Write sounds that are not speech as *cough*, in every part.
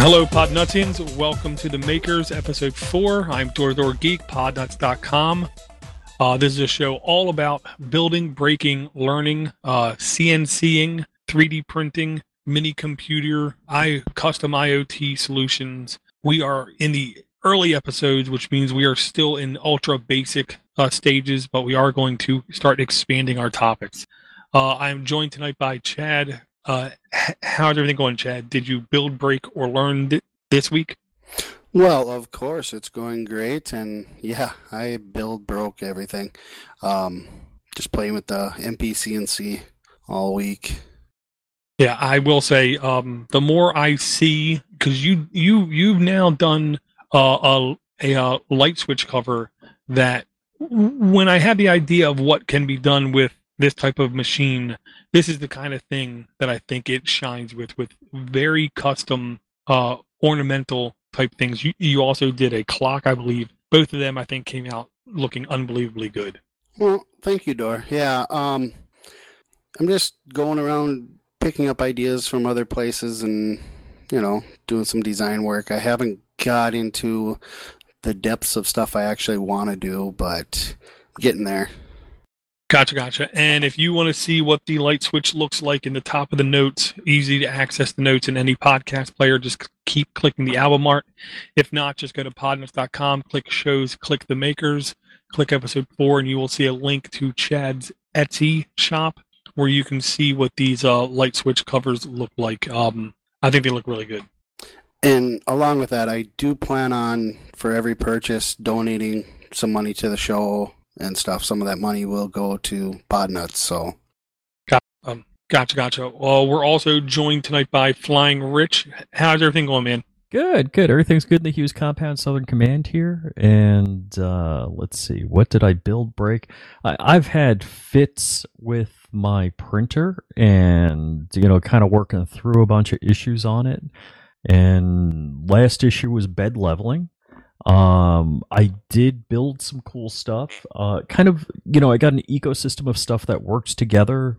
Hello, Podnutsians. Welcome to The Makers, Episode 4. I'm Thor Geek, podnuts.com. Uh, this is a show all about building, breaking, learning, uh, CNCing, 3D printing, mini computer, I custom IoT solutions. We are in the early episodes, which means we are still in ultra basic uh, stages, but we are going to start expanding our topics. Uh, I'm joined tonight by Chad. Uh, how's everything going, Chad? Did you build, break, or learn th- this week? Well, of course, it's going great, and yeah, I build broke everything. Um, just playing with the MPCNC all week. Yeah, I will say um, the more I see, because you you you've now done uh, a a, uh light switch cover that when I had the idea of what can be done with this type of machine, this is the kind of thing that I think it shines with with very custom uh, ornamental type things. You you also did a clock, I believe. Both of them, I think, came out looking unbelievably good. Well, thank you, Dor. Yeah, um, I'm just going around picking up ideas from other places and you know doing some design work. I haven't got into the depths of stuff I actually want to do, but getting there. Gotcha, gotcha. And if you want to see what the light switch looks like in the top of the notes, easy to access the notes in any podcast player, just keep clicking the album art. If not, just go to podnuts.com, click shows, click the makers, click episode four, and you will see a link to Chad's Etsy shop where you can see what these uh, light switch covers look like. Um, I think they look really good. And along with that, I do plan on for every purchase donating some money to the show and stuff. Some of that money will go to Podnuts. So Um, gotcha, gotcha. Well, we're also joined tonight by Flying Rich. How's everything going, man? Good, good. Everything's good in the Hughes Compound Southern Command here. And uh, let's see, what did I build break? I, I've had fits with my printer and, you know, kind of working through a bunch of issues on it. And last issue was bed leveling. Um, I did build some cool stuff. Uh, kind of, you know, I got an ecosystem of stuff that works together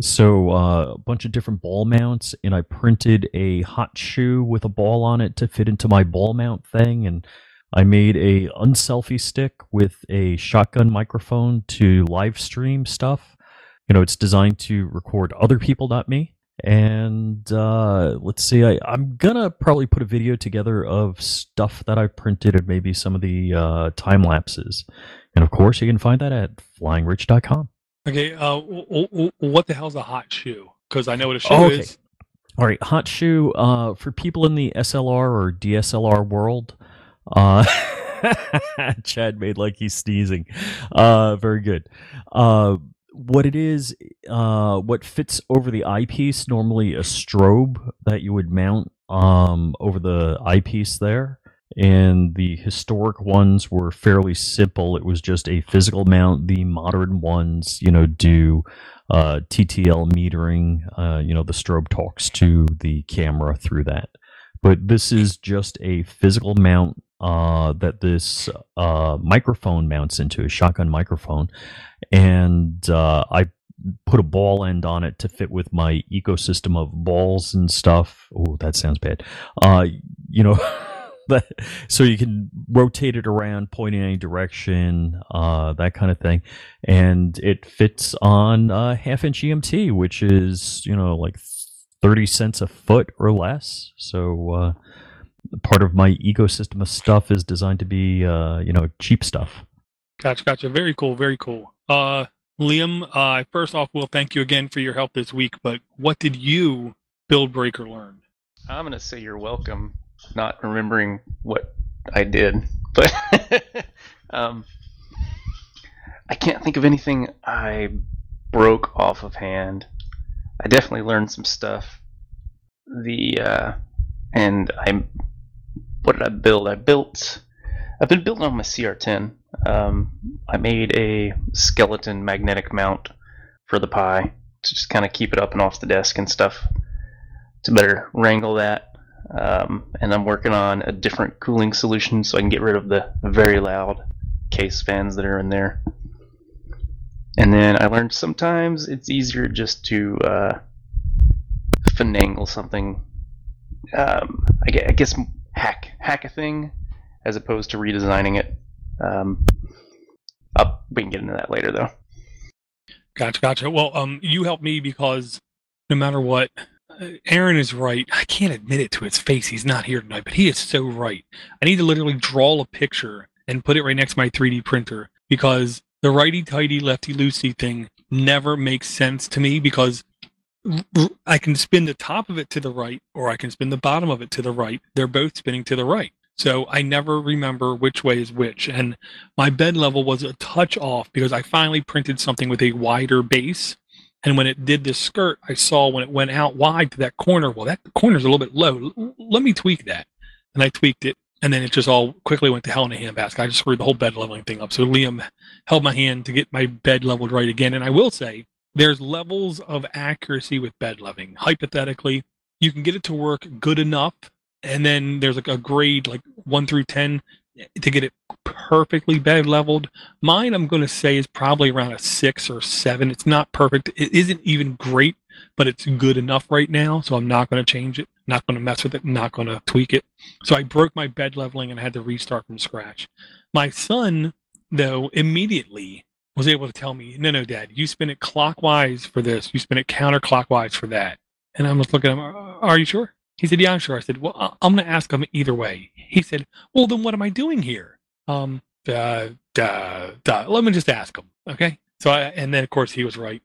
so uh, a bunch of different ball mounts, and I printed a hot shoe with a ball on it to fit into my ball mount thing, and I made a unselfie stick with a shotgun microphone to live stream stuff. You know, it's designed to record other people, not me. And uh, let's see, I, I'm gonna probably put a video together of stuff that I printed and maybe some of the uh, time lapses. And of course, you can find that at flyingrich.com. Okay, uh, w- w- what the hell's a hot shoe? Because I know what a shoe Oh, okay. is. All right, hot shoe. Uh, for people in the SLR or DSLR world, uh, *laughs* Chad made like he's sneezing. Uh, very good. Uh, what it is, uh, what fits over the eyepiece, normally a strobe that you would mount um, over the eyepiece there. And the historic ones were fairly simple. It was just a physical mount. The modern ones, you know, do uh, TTL metering. Uh, you know, the strobe talks to the camera through that. But this is just a physical mount uh, that this uh, microphone mounts into a shotgun microphone, and uh, I put a ball end on it to fit with my ecosystem of balls and stuff. Oh, that sounds bad. Uh, you know. *laughs* So you can rotate it around, point in any direction, uh, that kind of thing, and it fits on a half inch EMT, which is you know like thirty cents a foot or less. So uh, part of my ecosystem of stuff is designed to be uh, you know cheap stuff. Gotcha, gotcha. Very cool, very cool. Uh, Liam, uh, first off, we'll thank you again for your help this week. But what did you build, break, or learn? I'm gonna say you're welcome, not remembering what I did, *laughs* but um, I can't think of anything I broke off of hand. I definitely learned some stuff. The uh, and I, what did I build? I built. I've been building on my CR10. Um, I made a skeleton magnetic mount for the Pi to just kind of keep it up and off the desk and stuff to better wrangle that. Um, and I'm working on a different cooling solution so I can get rid of the very loud case fans that are in there. And then I learned sometimes it's easier just to uh, finagle something. Um, I I gue- I guess hack hack a thing as opposed to redesigning it. Um, up, we can get into that later though. Gotcha, gotcha. Well, um, you helped me because no matter what, uh, Aaron is right. I can't admit it to his face. He's not here tonight, but he is so right. I need to literally draw a picture and put it right next to my 3D printer because the righty tighty, lefty loosey thing never makes sense to me because I can spin the top of it to the right or I can spin the bottom of it to the right. They're both spinning to the right. So I never remember which way is which. And my bed level was a touch off because I finally printed something with a wider base. And when it did this skirt, I saw when it went out wide to that corner, well, that corner's a little bit low. Let me tweak that. And I tweaked it. And then it just all quickly went to hell in a handbasket. I just screwed the whole bed leveling thing up. So Liam held my hand to get my bed leveled right again. And I will say, there's levels of accuracy with bed leveling. Hypothetically, you can get it to work good enough and then there's like a grade like 1 through 10 to get it perfectly bed leveled mine i'm going to say is probably around a 6 or 7 it's not perfect it isn't even great but it's good enough right now so i'm not going to change it not going to mess with it not going to tweak it so i broke my bed leveling and had to restart from scratch my son though immediately was able to tell me no no dad you spin it clockwise for this you spin it counterclockwise for that and i was looking at him are you sure he said, "Yeah, I'm sure." I said, "Well, I- I'm going to ask him either way." He said, "Well, then what am I doing here?" Um, duh, duh, duh. Let me just ask him, okay? So, I, and then of course he was right.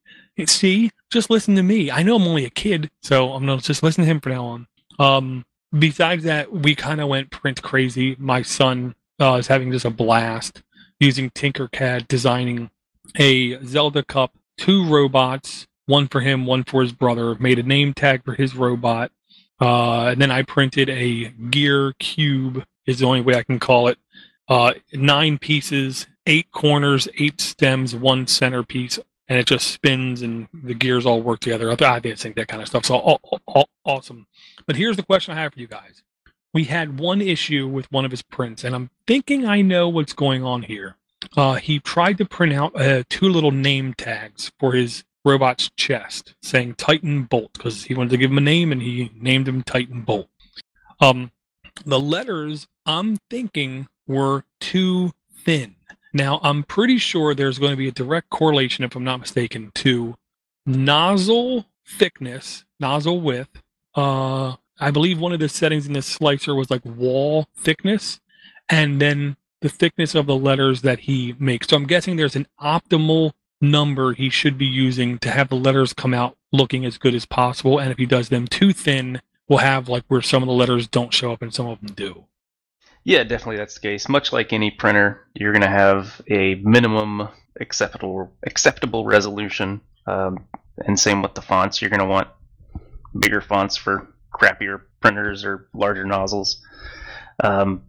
See, just listen to me. I know I'm only a kid, so I'm going to just listen to him from now on. Um, besides that, we kind of went print crazy. My son uh, is having just a blast using Tinkercad, designing a Zelda Cup, two robots, one for him, one for his brother. Made a name tag for his robot. Uh, and then I printed a gear cube, is the only way I can call it. Uh, nine pieces, eight corners, eight stems, one centerpiece, and it just spins and the gears all work together. I, think that kind of stuff. So all, all, awesome. But here's the question I have for you guys. We had one issue with one of his prints, and I'm thinking I know what's going on here. Uh, he tried to print out uh, two little name tags for his robot's chest saying Titan Bolt because he wanted to give him a name and he named him Titan Bolt. Um, the letters I'm thinking were too thin. Now I'm pretty sure there's going to be a direct correlation, if I'm not mistaken, to nozzle thickness, nozzle width. Uh, I believe one of the settings in this slicer was like wall thickness, and then the thickness of the letters that he makes. So I'm guessing there's an optimal number he should be using to have the letters come out looking as good as possible. And if he does them too thin, we'll have like where some of the letters don't show up and some of them do. Yeah, definitely that's the case. Much like any printer, you're going to have a minimum acceptable acceptable resolution, um, and same with the fonts. You're going to want bigger fonts for crappier printers or larger nozzles. Um,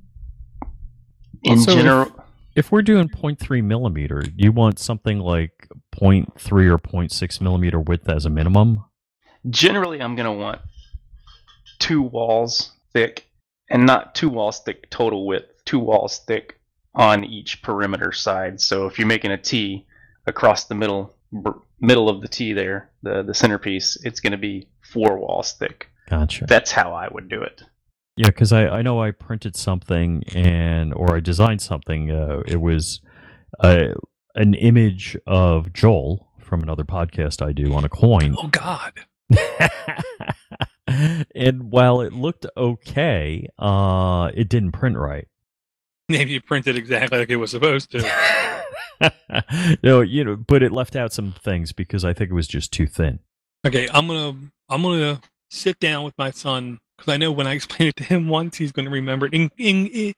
in So if- general, If we're doing 0.3 millimeter, you want something like 0.3 or 0.6 millimeter width as a minimum. generally I'm going to want two walls thick, and not two walls thick total width, two walls thick on each perimeter side. So if you're making a T across the middle br- middle of the T there, the the centerpiece, it's going to be four walls thick. Gotcha. That's how I would do it. Yeah, because I, I know I printed something and or I designed something. Uh, it was uh, an image of Joel from another podcast I do on a coin. Oh God. *laughs* and while it looked okay, uh, it didn't print right. Maybe you printed exactly like it was supposed to. *laughs* *laughs* no, you know, but it left out some things because I think it was just too thin. Okay, I'm gonna I'm gonna sit down with my son because I know when I *laughs* explain it to him once, he's gonna remember it. In, in, in-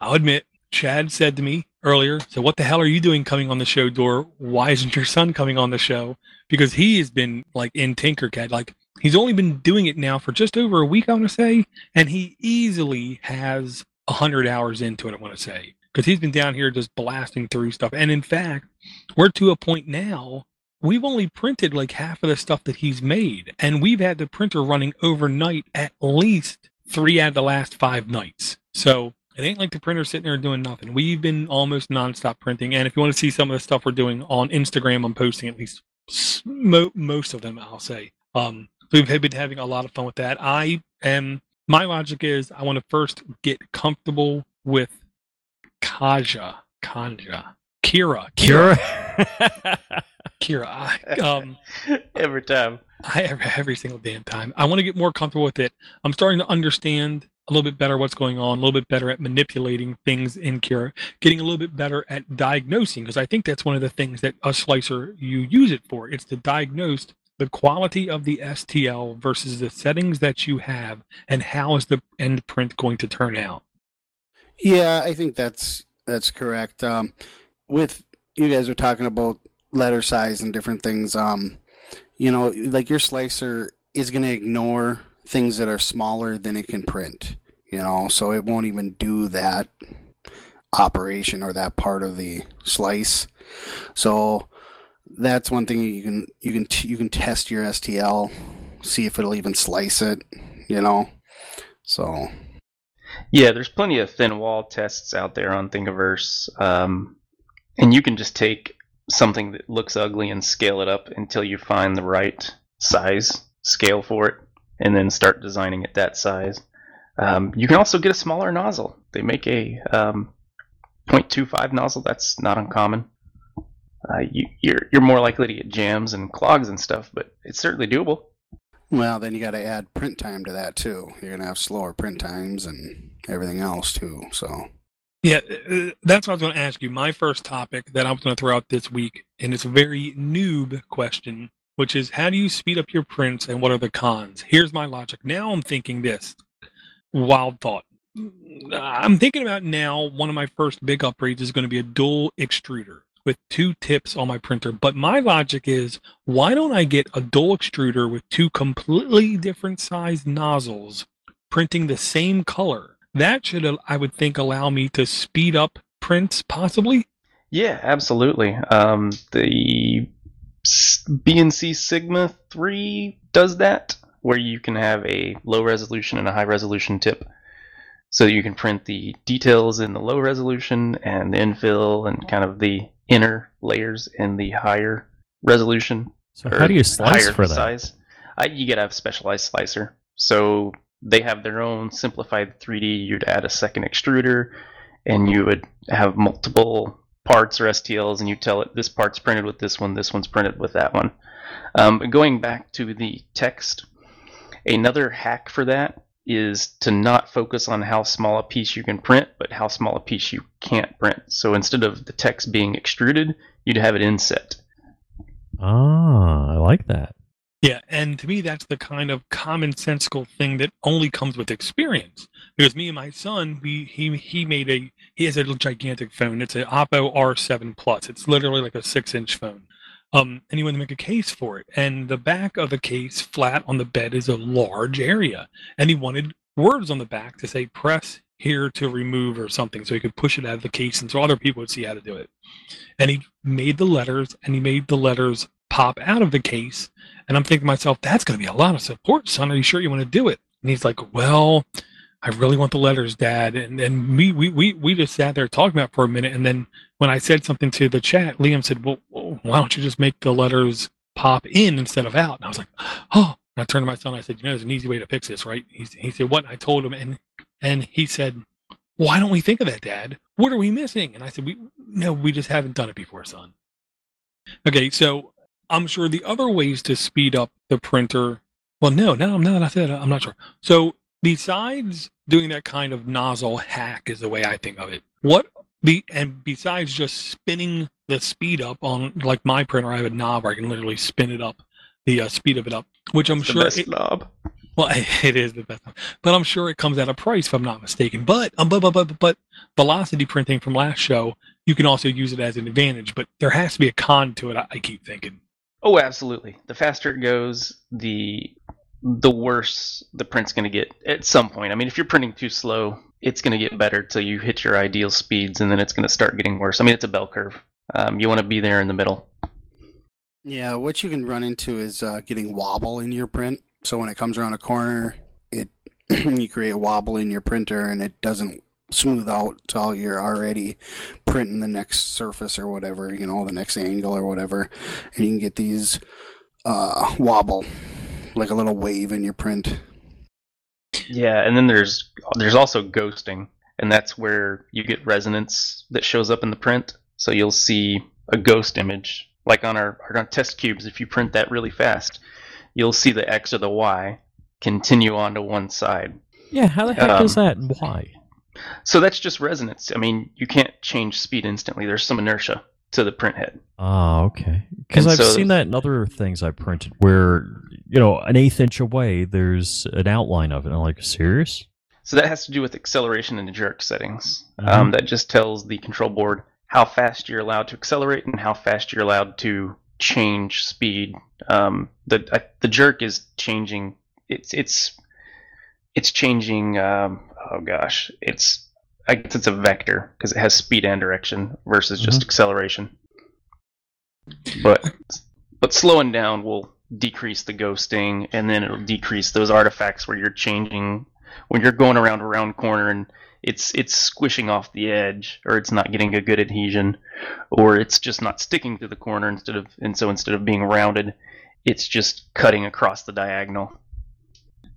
I'll admit, Chad said to me earlier, "So what the hell are you doing coming on the show, Dor? Why isn't your son coming on the show?" Because he has been like in Tinkercad, like he's only been doing it now for just over a week, I want to say, and he easily has a hundred hours into it. I want to say because he's been down here just blasting through stuff, and in fact, we're to a point now we've only printed like half of the stuff that he's made and we've had the printer running overnight at least three out of the last five nights. So it ain't like the printer sitting there doing nothing. We've been almost nonstop printing and if you want to see some of the stuff we're doing on instagram i'm posting at least mo- most of them i'll say. Um we've been having a lot of fun with that i am my logic is I want to first get comfortable with Kaja, Kanja, Kira, Kira. Kira. *laughs* I, um, *laughs* Every time. I every, every single damn time. I want to get more comfortable with it. I'm starting to understand a little bit better what's going on, a little bit better at manipulating things in Kira, getting a little bit better at diagnosing because I think that's one of the things that a slicer you use it for. It's to diagnose the quality of the STL versus the settings that you have and how is the end print going to turn out. Yeah, I think that's that's correct. Um, with you guys are talking about letter size and different things. Um, you know, like your slicer is going to ignore things that are smaller than it can print. You know, so it won't even do that operation or that part of the slice. So that's one thing you can you can t- you can test your STL, see if it'll even slice it. You know, so Yeah, there's plenty of thin wall tests out there on Thingiverse, um, and you can just take something that looks ugly and scale it up until you find the right size scale for it, and then start designing it that size. Um, you can also get a smaller nozzle. They make a um, 0.25 nozzle. That's not uncommon. Uh, you, you're you're more likely to get jams and clogs and stuff, but it's certainly doable. Well, then you got to add print time to that too. You're gonna have slower print times and everything else too. So Yeah, uh, that's what I was going to ask you. My first topic that I was going to throw out this week, and it's a very noob question, which is how do you speed up your prints and what are the cons? Here's my logic. Now I'm thinking this wild thought. I'm thinking about now one of my first big upgrades is going to be a dual extruder with two tips on my printer. But my logic is why don't I get a dual extruder with two completely different size nozzles printing the same color? That should, I would think, allow me to speed up prints possibly. Yeah, absolutely. Um, the BCN Sigma 3 does that, where you can have a low resolution and a high resolution tip. So you can print the details in the low resolution and the infill and kind of the inner layers in the higher resolution. So how do you slice for that? Size. I, you gotta have a specialized slicer. So they have their own Simplify3D. You'd add a second extruder, and you would have multiple parts or STLs, and you tell it this part's printed with this one, this one's printed with that one. Um, going back to the text, another hack for that is to not focus on how small a piece you can print, but how small a piece you can't print. So instead of the text being extruded, you'd have it inset. Ah, I like that. Yeah, and to me, that's the kind of commonsensical thing that only comes with experience. Because me and my son, we he he made a he has a gigantic phone. It's an Oppo R7 Plus. It's literally like a six inch phone. Um, wanted to make a case for it, and the back of the case, flat on the bed, is a large area, and he wanted words on the back to say "press here to remove" or something, so he could push it out of the case, and so other people would see how to do it. And he made the letters, and he made the letters pop out of the case. And I'm thinking to myself, that's going to be a lot of support, son. Are you sure you want to do it? And he's like, well, I really want the letters, Dad. And then we, we, we, we just sat there talking about for a minute. And then when I said something to the chat, Liam said, well, why don't you just make the letters pop in instead of out? And I was like, oh. And I turned to my son. I said, you know, there's an easy way to fix this, right? He, he said, what? I told him, and and he said, why don't we think of that, Dad? What are we missing? And I said, we no, we just haven't done it before, son. Okay, so I'm sure the other ways to speed up the printer. Well, no, no, no. I said I'm not sure. So besides doing that kind of nozzle hack, is the way I think of it. What the and besides just spinning the speed up on like my printer, I have a knob where I can literally spin it up, the uh, speed of it up, which I'm It's the sure best it, knob. well, *laughs* it is the best, but I'm sure it comes at a price if I'm not mistaken. But um, but but but, but velocity printing from last show, you can also use it as an advantage. But there has to be a con to it. I, I keep thinking. Oh, absolutely. The faster it goes, the the worse the print's going to get at some point. I mean, if you're printing too slow, it's going to get better till you hit your ideal speeds, and then it's going to start getting worse. I mean, it's a bell curve. Um, you want to be there in the middle. Yeah, what you can run into is uh, getting wobble in your print. So when it comes around a corner, it *clears throat* you create a wobble in your printer, and it doesn't smooth out till you're already printing the next surface or whatever, you know, the next angle or whatever, and you can get these uh, wobble, like a little wave in your print. Yeah, and then there's there's also ghosting, and that's where you get resonance that shows up in the print. So you'll see a ghost image, like on our, our test cubes. If you print that really fast, you'll see the X or the Y continue on to one side. Yeah, how the heck Um, is that why? So that's just resonance. I mean, you can't change speed instantly. There's some inertia to the print head. Oh, okay. Because I've so- seen that in other things I printed where, you know, an eighth inch away, there's an outline of it. And I'm like, serious? So that has to do with acceleration and the jerk settings. Um, that just tells the control board how fast you're allowed to accelerate and how fast you're allowed to change speed. Um, the uh, the jerk is changing. It's it's it's changing. Um, oh gosh, it's I guess it's a vector because it has speed and direction versus just mm-hmm. acceleration. But but slowing down will decrease the ghosting, and then it'll decrease those artifacts where you're changing when you're going around a round corner and it's it's squishing off the edge or it's not getting a good adhesion or it's just not sticking to the corner instead of and so instead of being rounded it's just cutting across the diagonal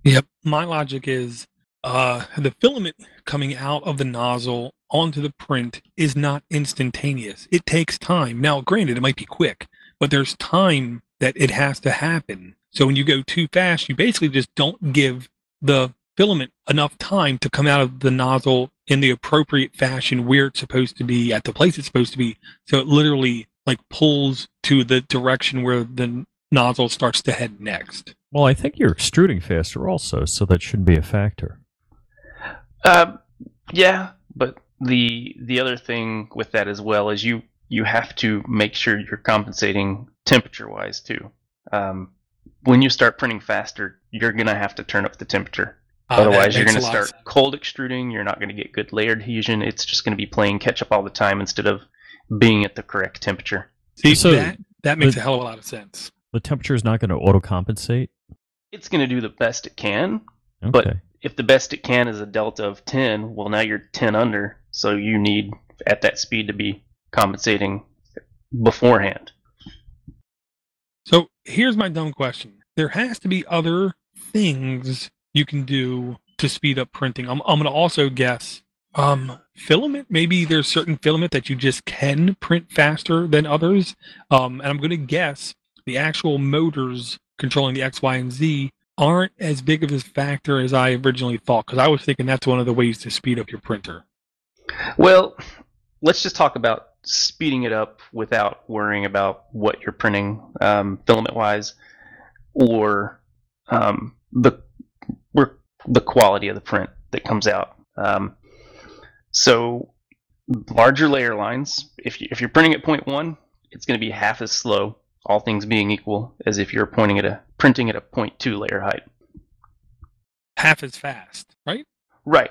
Yep. My logic is uh, the filament coming out of the nozzle onto the print is not instantaneous. It takes time. Now, granted, it might be quick, but there's time that it has to happen. So when you go too fast, you basically just don't give the filament enough time to come out of the nozzle in the appropriate fashion where it's supposed to be at the place it's supposed to be. So it literally like pulls to the direction where the nozzle starts to head next. Well, I think you're extruding faster also, so that shouldn't be a factor. Uh, yeah, but the the other thing with that as well is you you have to make sure you're compensating temperature wise too. Um, when you start printing faster, you're gonna have to turn up the temperature. Uh, Otherwise, you're gonna start cold extruding. You're not going to get good layer adhesion. It's just going to be playing catch up all the time instead of being at the correct temperature. See, So, that that makes the- a hell of a lot of sense. The temperature is not going to auto compensate. It's going to do the best it can. Okay. But- If the best it can is a delta of 10, well, now you're 10 under. So you need, at that speed, to be compensating beforehand. So here's my dumb question: There has to be other things you can do to speed up printing. I'm I'm gonna also guess um filament. Maybe there's certain filament that you just can print faster than others. Um, and I'm gonna guess the actual motors controlling the X, Y, and Z aren't as big of a factor as I originally thought because I was thinking that's one of the ways to speed up your printer. Well, let's just talk about speeding it up without worrying about what you're printing um, filament wise or um, the the quality of the print that comes out. Um, so larger layer lines, if you, if you're printing at point one, it's going to be half as slow, all things being equal, as if you're pointing at a printing at a point 0.2 layer height. Half as fast, right? Right.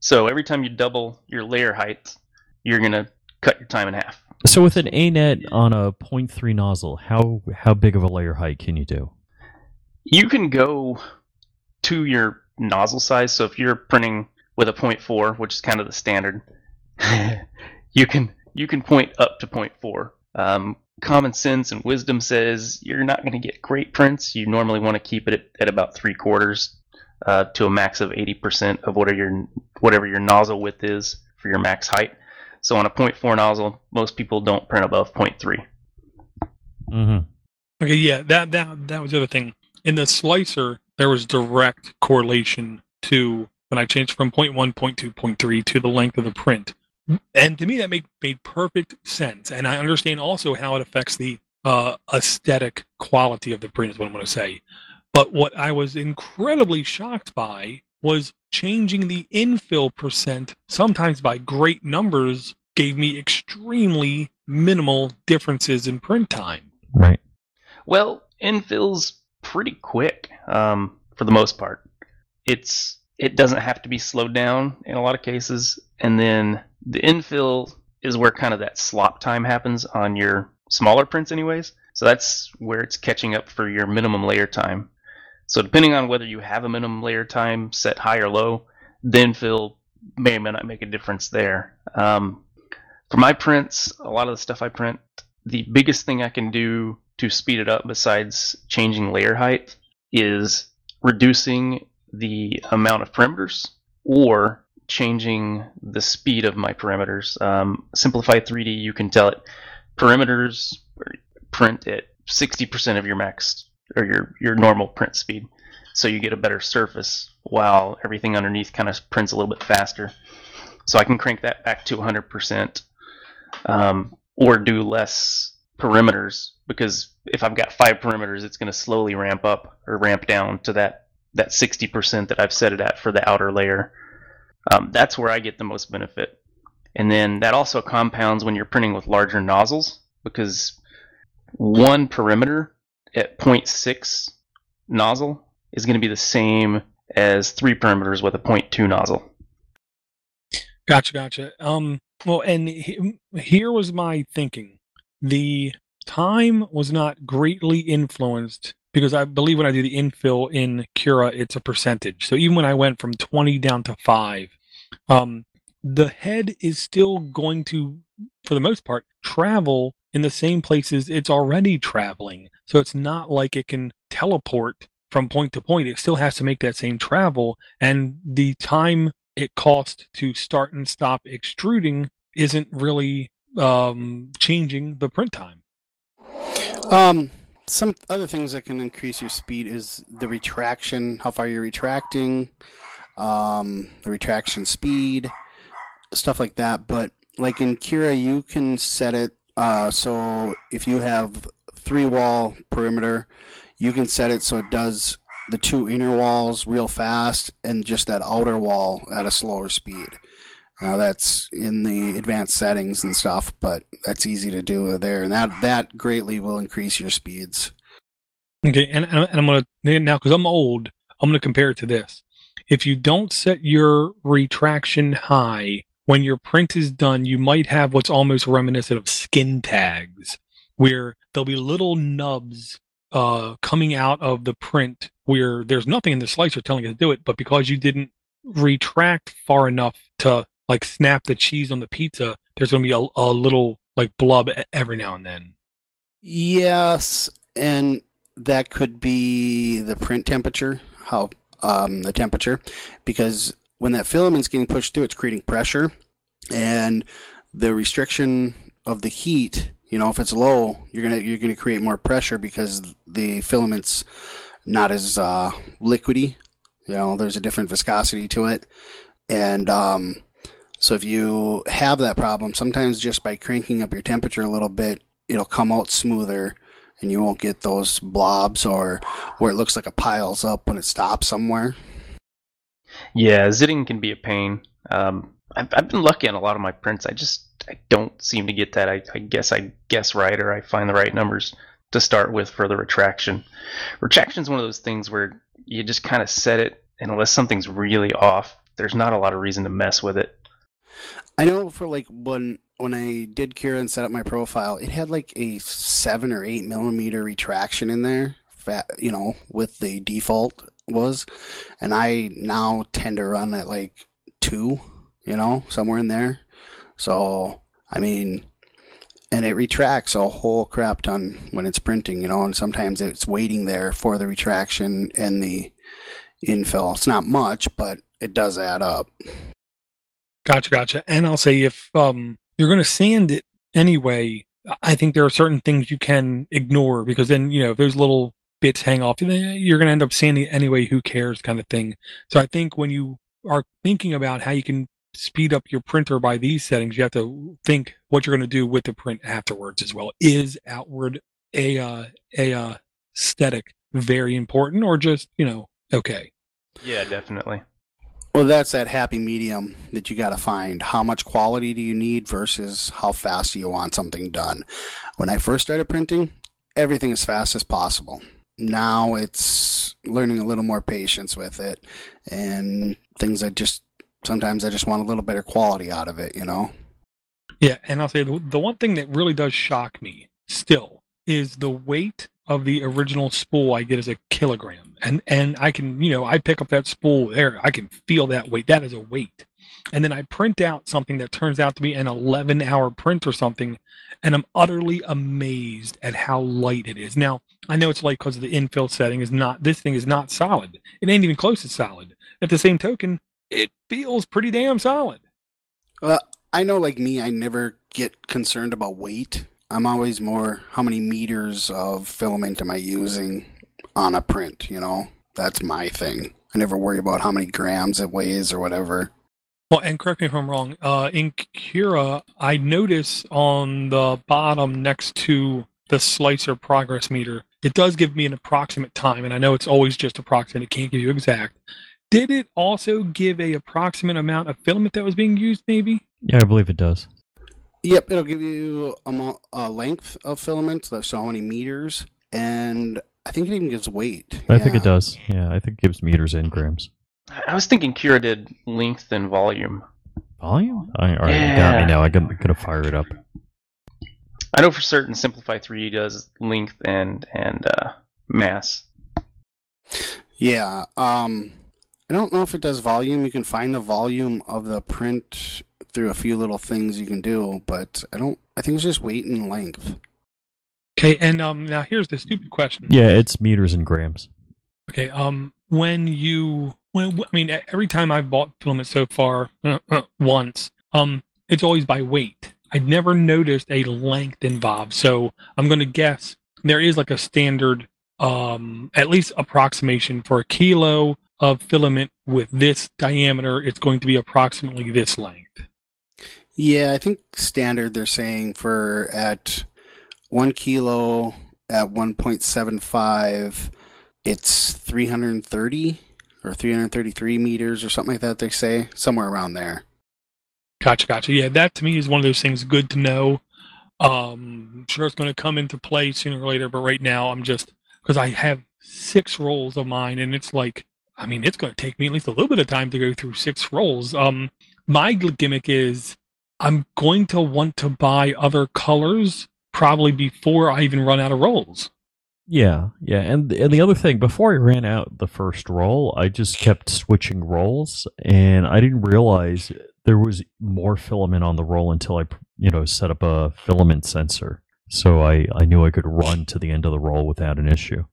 So every time you double your layer height, you're going to cut your time in half. So with an ANET on a 0.3 nozzle, how how big of a layer height can you do? You can go to your nozzle size. So if you're printing with a 0.4, which is kind of the standard, *laughs* you can you can point up to 0.4. Um, common sense and wisdom says you're not going to get great prints. You normally want to keep it at, at about three quarters uh, to a max of 80% of whatever your whatever your nozzle width is for your max height. So on a 0.4 nozzle, most people don't print above 0.3. Mm-hmm. Okay, yeah, that that that was the other thing. In the slicer, there was direct correlation to when I changed from point one, point two, point three to the length of the print. And to me that made made perfect sense. And I understand also how it affects the uh, aesthetic quality of the print is what I'm gonna say. But what I was incredibly shocked by was changing the infill percent, sometimes by great numbers, gave me extremely minimal differences in print time. Right. Well, infill's pretty quick um, for the most part. It's it doesn't have to be slowed down in a lot of cases, and then the infill is where kind of that slop time happens on your smaller prints, anyways. So that's where it's catching up for your minimum layer time. So depending on whether you have a minimum layer time set high or low, the infill may or may not make a difference there. Um, for my prints, a lot of the stuff I print, the biggest thing I can do to speed it up besides changing layer height is reducing the amount of perimeters or changing the speed of my parameters. Um, Simplify3D, you can tell it perimeters print at 60% of your max or your, your normal print speed. So you get a better surface while everything underneath kind of prints a little bit faster. So I can crank that back to 100% um, or do less perimeters because if I've got five perimeters, it's going to slowly ramp up or ramp down to that that 60% that I've set it at for the outer layer. Um, that's where I get the most benefit. And then that also compounds when you're printing with larger nozzles because one perimeter at 0.6 nozzle is going to be the same as three perimeters with a 0.2 nozzle. Gotcha, gotcha. Um, well, and he, here was my thinking. The time was not greatly influenced because I believe when I do the infill in Cura, it's a percentage. So even when I went from 20 down to five, um, the head is still going to, for the most part, travel in the same places it's already traveling. So it's not like it can teleport from point to point. It still has to make that same travel. And the time it costs to start and stop extruding isn't really um, changing the print time. Um, some other things that can increase your speed is the retraction, how far you're retracting, um, the retraction speed, stuff like that. But like in Kira, you can set it uh, so if you have three wall perimeter, you can set it so it does the two inner walls real fast and just that outer wall at a slower speed. Now that's in the advanced settings and stuff, but that's easy to do there, and that that greatly will increase your speeds. Okay, and, and I'm gonna now because I'm old, I'm gonna compare it to this. If you don't set your retraction high when your print is done, you might have what's almost reminiscent of skin tags, where there'll be little nubs uh, coming out of the print where there's nothing in the slicer telling you to do it, but because you didn't retract far enough to like snap the cheese on the pizza, there's going to be a, a little like blub every now and then. Yes, and that could be the print temperature, how um, the temperature, because when that filament's getting pushed through, it's creating pressure, and the restriction of the heat. You know, if it's low, you're gonna you're gonna create more pressure because the filament's not as uh, liquidy. You know, there's a different viscosity to it, and um, so if you have that problem, sometimes just by cranking up your temperature a little bit, it'll come out smoother and you won't get those blobs or where it looks like it piles up when it stops somewhere. Yeah, zitting can be a pain. Um, I've, I've been lucky on a lot of my prints. I just I don't seem to get that. I, I guess I guess right or I find the right numbers to start with for the retraction. Retraction is one of those things where you just kind of set it, and unless something's really off, there's not a lot of reason to mess with it. I know for like when when I did Cura and set up my profile, it had like a seven or eight millimeter retraction in there, fat, you know, with the default was, and I now tend to run at like two, you know, somewhere in there. So I mean, and it retracts a whole crap ton when it's printing, you know, and sometimes it's waiting there for the retraction and the infill. It's not much, but it does add up. Gotcha, gotcha. And I'll say if um, you're going to sand it anyway, I think there are certain things you can ignore because then you know if those little bits hang off, you're going to end up sanding it anyway. Who cares, kind of thing. So I think when you are thinking about how you can speed up your printer by these settings, you have to think what you're going to do with the print afterwards as well. Is outward a uh, a uh, aesthetic very important, or just you know okay? Yeah, definitely. Well, that's that happy medium that you got to find. How much quality do you need versus how fast do you want something done? When I first started printing, everything as fast as possible. Now it's learning a little more patience with it and things I just sometimes I just want a little better quality out of it, you know? Yeah, and I'll say the, the one thing that really does shock me still is the weight of the original spool I get is a kilogram. And and I can, you know, I pick up that spool there, I can feel that weight. That is a weight. And then I print out something that turns out to be an 11 hour print or something, and I'm utterly amazed at how light it is. Now, I know it's light because of the infill setting is not this thing is not solid. It ain't even close to solid. At the same token, it feels pretty damn solid. Well, I know, like me, I never get concerned about weight. I'm always more how many meters of filament am I using on a print, you know? That's my thing. I never worry about how many grams it weighs or whatever. Well, and correct me if I'm wrong. Uh, in Cura, I notice on the bottom next to the slicer progress meter, it does give me an approximate time, and I know it's always just approximate; it can't give you exact. Did it also give a approximate amount of filament that was being used? Maybe. Yeah, I believe it does. Yep, it'll give you a, a length of filament, that's so how many meters, and I think it even gives weight. I think it does. Yeah, I think it gives meters and grams. I was thinking Cura did length and volume. Volume? I, all right, you got me now. I gotta, gotta fire it up. I know for certain Simplify 3 does length and and uh, mass. Yeah. Um, I don't know if it does volume. You can find the volume of the print through a few little things you can do, but I don't. I think it's just weight and length. Okay, and um, now here's the stupid question. Yeah, it's meters and grams. Okay. Um, when you when I mean every time I've bought filament so far uh, uh, once, um, it's always by weight. I'd never noticed a length involved, so I'm going to guess there is like a standard, um, at least approximation for a kilo of filament with this diameter. It's going to be approximately this length. Yeah, I think standard they're saying for at one kilo at 1.75, it's 330 or 333 meters or something like that. They say somewhere around there. Gotcha, gotcha. Yeah, that to me is one of those things good to know. Um, I'm sure it's going to come into play sooner or later, but right now I'm just because I have six rolls of mine, and it's like, I mean, it's going to take me at least a little bit of time to go through six rolls. Um, my gimmick is I'm going to want to buy other colors probably before I even run out of rolls. Yeah, yeah, and and the other thing, before I ran out the first roll, I just kept switching rolls, and I didn't realize there was more filament on the roll until I, you know, set up a filament sensor. So I I knew I could run to the end of the roll without an issue.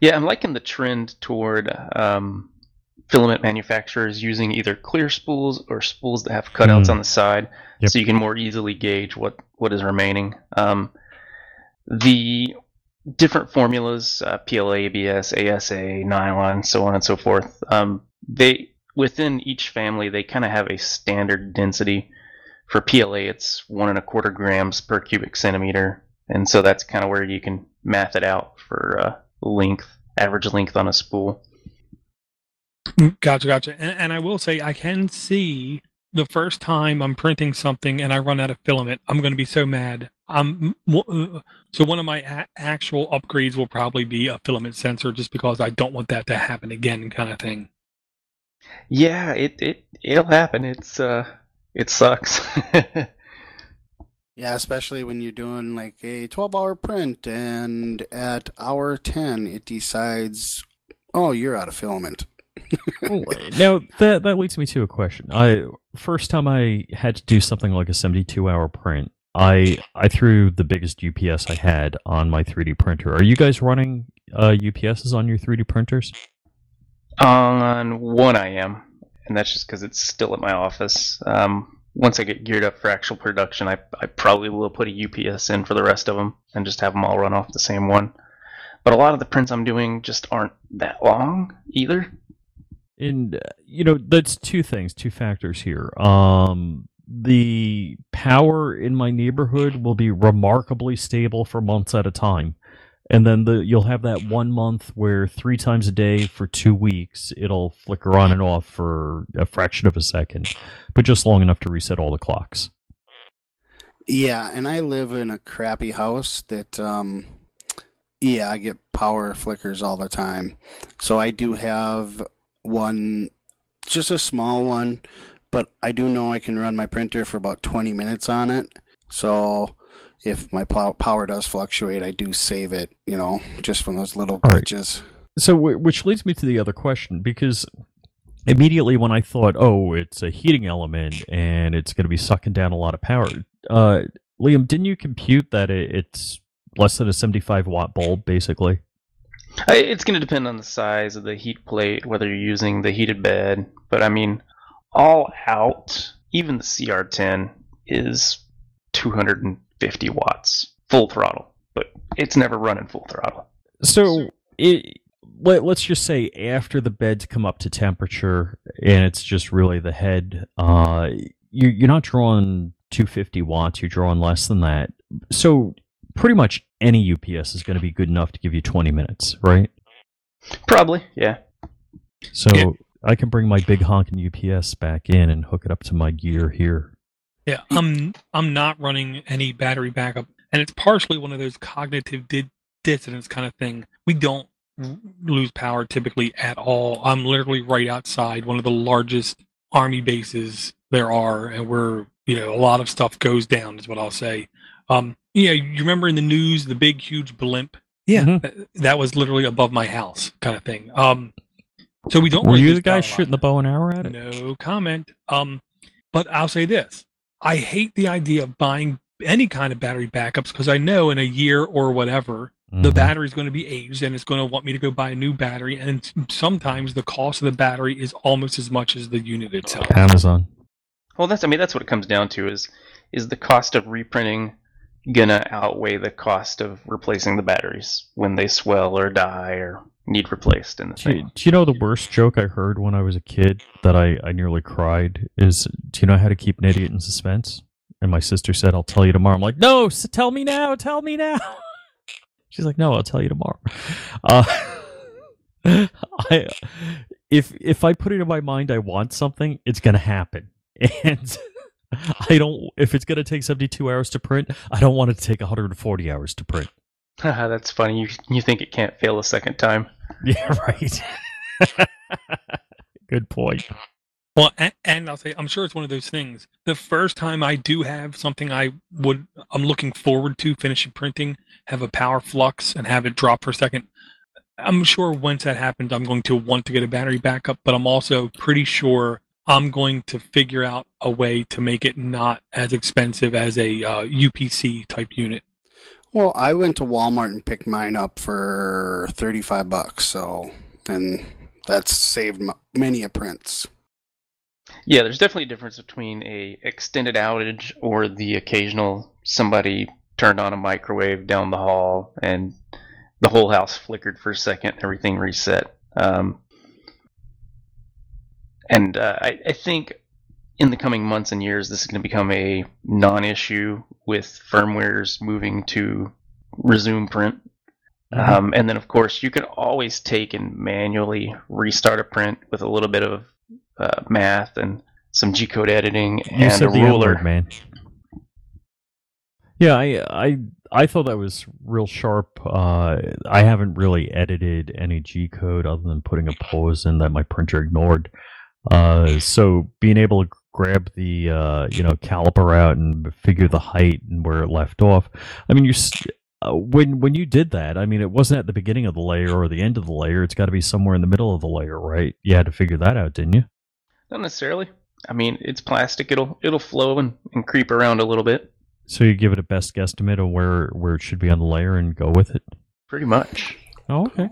Yeah, I'm liking the trend toward um, filament manufacturers using either clear spools or spools that have cutouts Hmm. on the side, Yep. so you can more easily gauge what what is remaining. Um, the different formulas, uh, PLA, ABS, ASA, nylon, so on and so forth. Um, they within each family they kind of have a standard density. For PLA, it's one and a quarter grams per cubic centimeter, and so that's kind of where you can math it out for uh, length, average length on a spool. Gotcha, gotcha. And, and I will say, I can see the first time I'm printing something and I run out of filament, I'm going to be so mad. Um, w- uh, so one of my a- actual upgrades will probably be a filament sensor, just because I don't want that to happen again, kind of thing. Yeah, it it it'll happen. It's uh, it sucks. *laughs* Yeah, especially when you're doing like a 12 hour print and at hour 10 it decides, oh, you're out of filament. Now that that leads me to a question. I first time I had to do something like a 72 hour print, I I threw the biggest UPS I had on my 3D printer. Are you guys running uh, UPSs on your 3D printers? On one, I am, and that's just because it's still at my office. Um, once I get geared up for actual production, I I probably will put a UPS in for the rest of them and just have them all run off the same one. But a lot of the prints I'm doing just aren't that long either. And uh, you know, that's two things, two factors here. Um, the power in my neighborhood will be remarkably stable for months at a time. And then the you'll have that one month where three times a day for two weeks it'll flicker on and off for a fraction of a second, but just long enough to reset all the clocks. Yeah, and I live in a crappy house that, um, yeah, I get power flickers all the time. So I do have one, just a small one, but I do know I can run my printer for about 20 minutes on it. So if my power does fluctuate, I do save it. You know, just from those little All right. glitches. So, which leads me to the other question because immediately when I thought, oh, it's a heating element and it's going to be sucking down a lot of power, uh, Liam, didn't you compute that it's less than a 75 watt bulb, basically? It's going to depend on the size of the heat plate, whether you're using the heated bed. But I mean, all out, even the CR10 is 250 watts full throttle, but it's never running full throttle. So, it, let, let's just say after the beds come up to temperature and it's just really the head, uh, you, you're not drawing 250 watts, you're drawing less than that. So, pretty much any UPS is going to be good enough to give you 20 minutes, right? Probably, yeah. So Yeah. I can bring my big honking UPS back in and hook it up to my gear here. Yeah, I'm I'm not running any battery backup, and it's partially one of those cognitive di- dissonance kind of thing. We don't lose power typically at all. I'm literally right outside one of the largest army bases there are, and we're you know a lot of stuff goes down is what I'll say. Um, yeah, you remember in the news the big huge blimp? Yeah, Mhm. that, that was literally above my house, kind of thing. Um, so we don't. Were really you lose the guy power a lot. shooting the bow and arrow at it? No comment. Um, but I'll say this: I hate the idea of buying any kind of battery backups because I know in a year or whatever the Mhm. battery is going to be aged and it's going to want me to go buy a new battery. And sometimes the cost of the battery is almost as much as the unit itself. Amazon. Well, that's I mean that's what it comes down to is is the cost of reprinting gonna outweigh the cost of replacing the batteries when they swell or die or need replaced in the Do you, thing. do you know the worst joke I heard when I was a kid that I, I nearly cried is do you know how to keep an idiot in suspense? And my sister said, I'll tell you tomorrow. I'm like, no, s- tell me now, tell me now. *laughs* She's like, no, I'll tell you tomorrow. *laughs* Uh, *laughs* I, if if I put it in my mind I want something, it's gonna happen. And *laughs* I don't if it's gonna take 72 hours to print, I don't want it to take 140 hours to print. *laughs* that's funny. You you think it can't fail a second time? *laughs* Yeah, right. Good point. Well, and, and I'll say I'm sure it's one of those things. The first time I do have something I would I'm looking forward to finishing printing, have a power flux and have it drop for a second. I'm sure once that happens, I'm going to want to get a battery backup, but I'm also pretty sure I'm going to figure out a way to make it not as expensive as a uh, UPS type unit. Well, I went to Walmart and picked mine up for thirty-five bucks. So, and that's saved m- many a prints. Yeah, there's definitely a difference between a extended outage or the occasional somebody turned on a microwave down the hall and the whole house flickered for a second, everything reset. Um, and uh, I, I think in the coming months and years, this is going to become a non-issue with firmwares moving to resume print. Um, and then, of course, you can always take and manually restart a print with a little bit of uh, math and some G code editing You and a the ruler. Man. Yeah, I, I I thought that was real sharp. Uh, I haven't really edited any G code other than putting a pause in that my printer ignored. Uh, so being able to grab the uh, you know caliper out and figure the height and where it left off. I mean, you s- uh, when when you did that, I mean, it wasn't at the beginning of the layer or the end of the layer. It's got to be somewhere in the middle of the layer, right? You had to figure that out, didn't you? Not necessarily. I mean, it's plastic. It'll it'll flow and, and creep around a little bit. So you give it a best guesstimate of where where it should be on the layer and go with it. Pretty much. Oh, okay.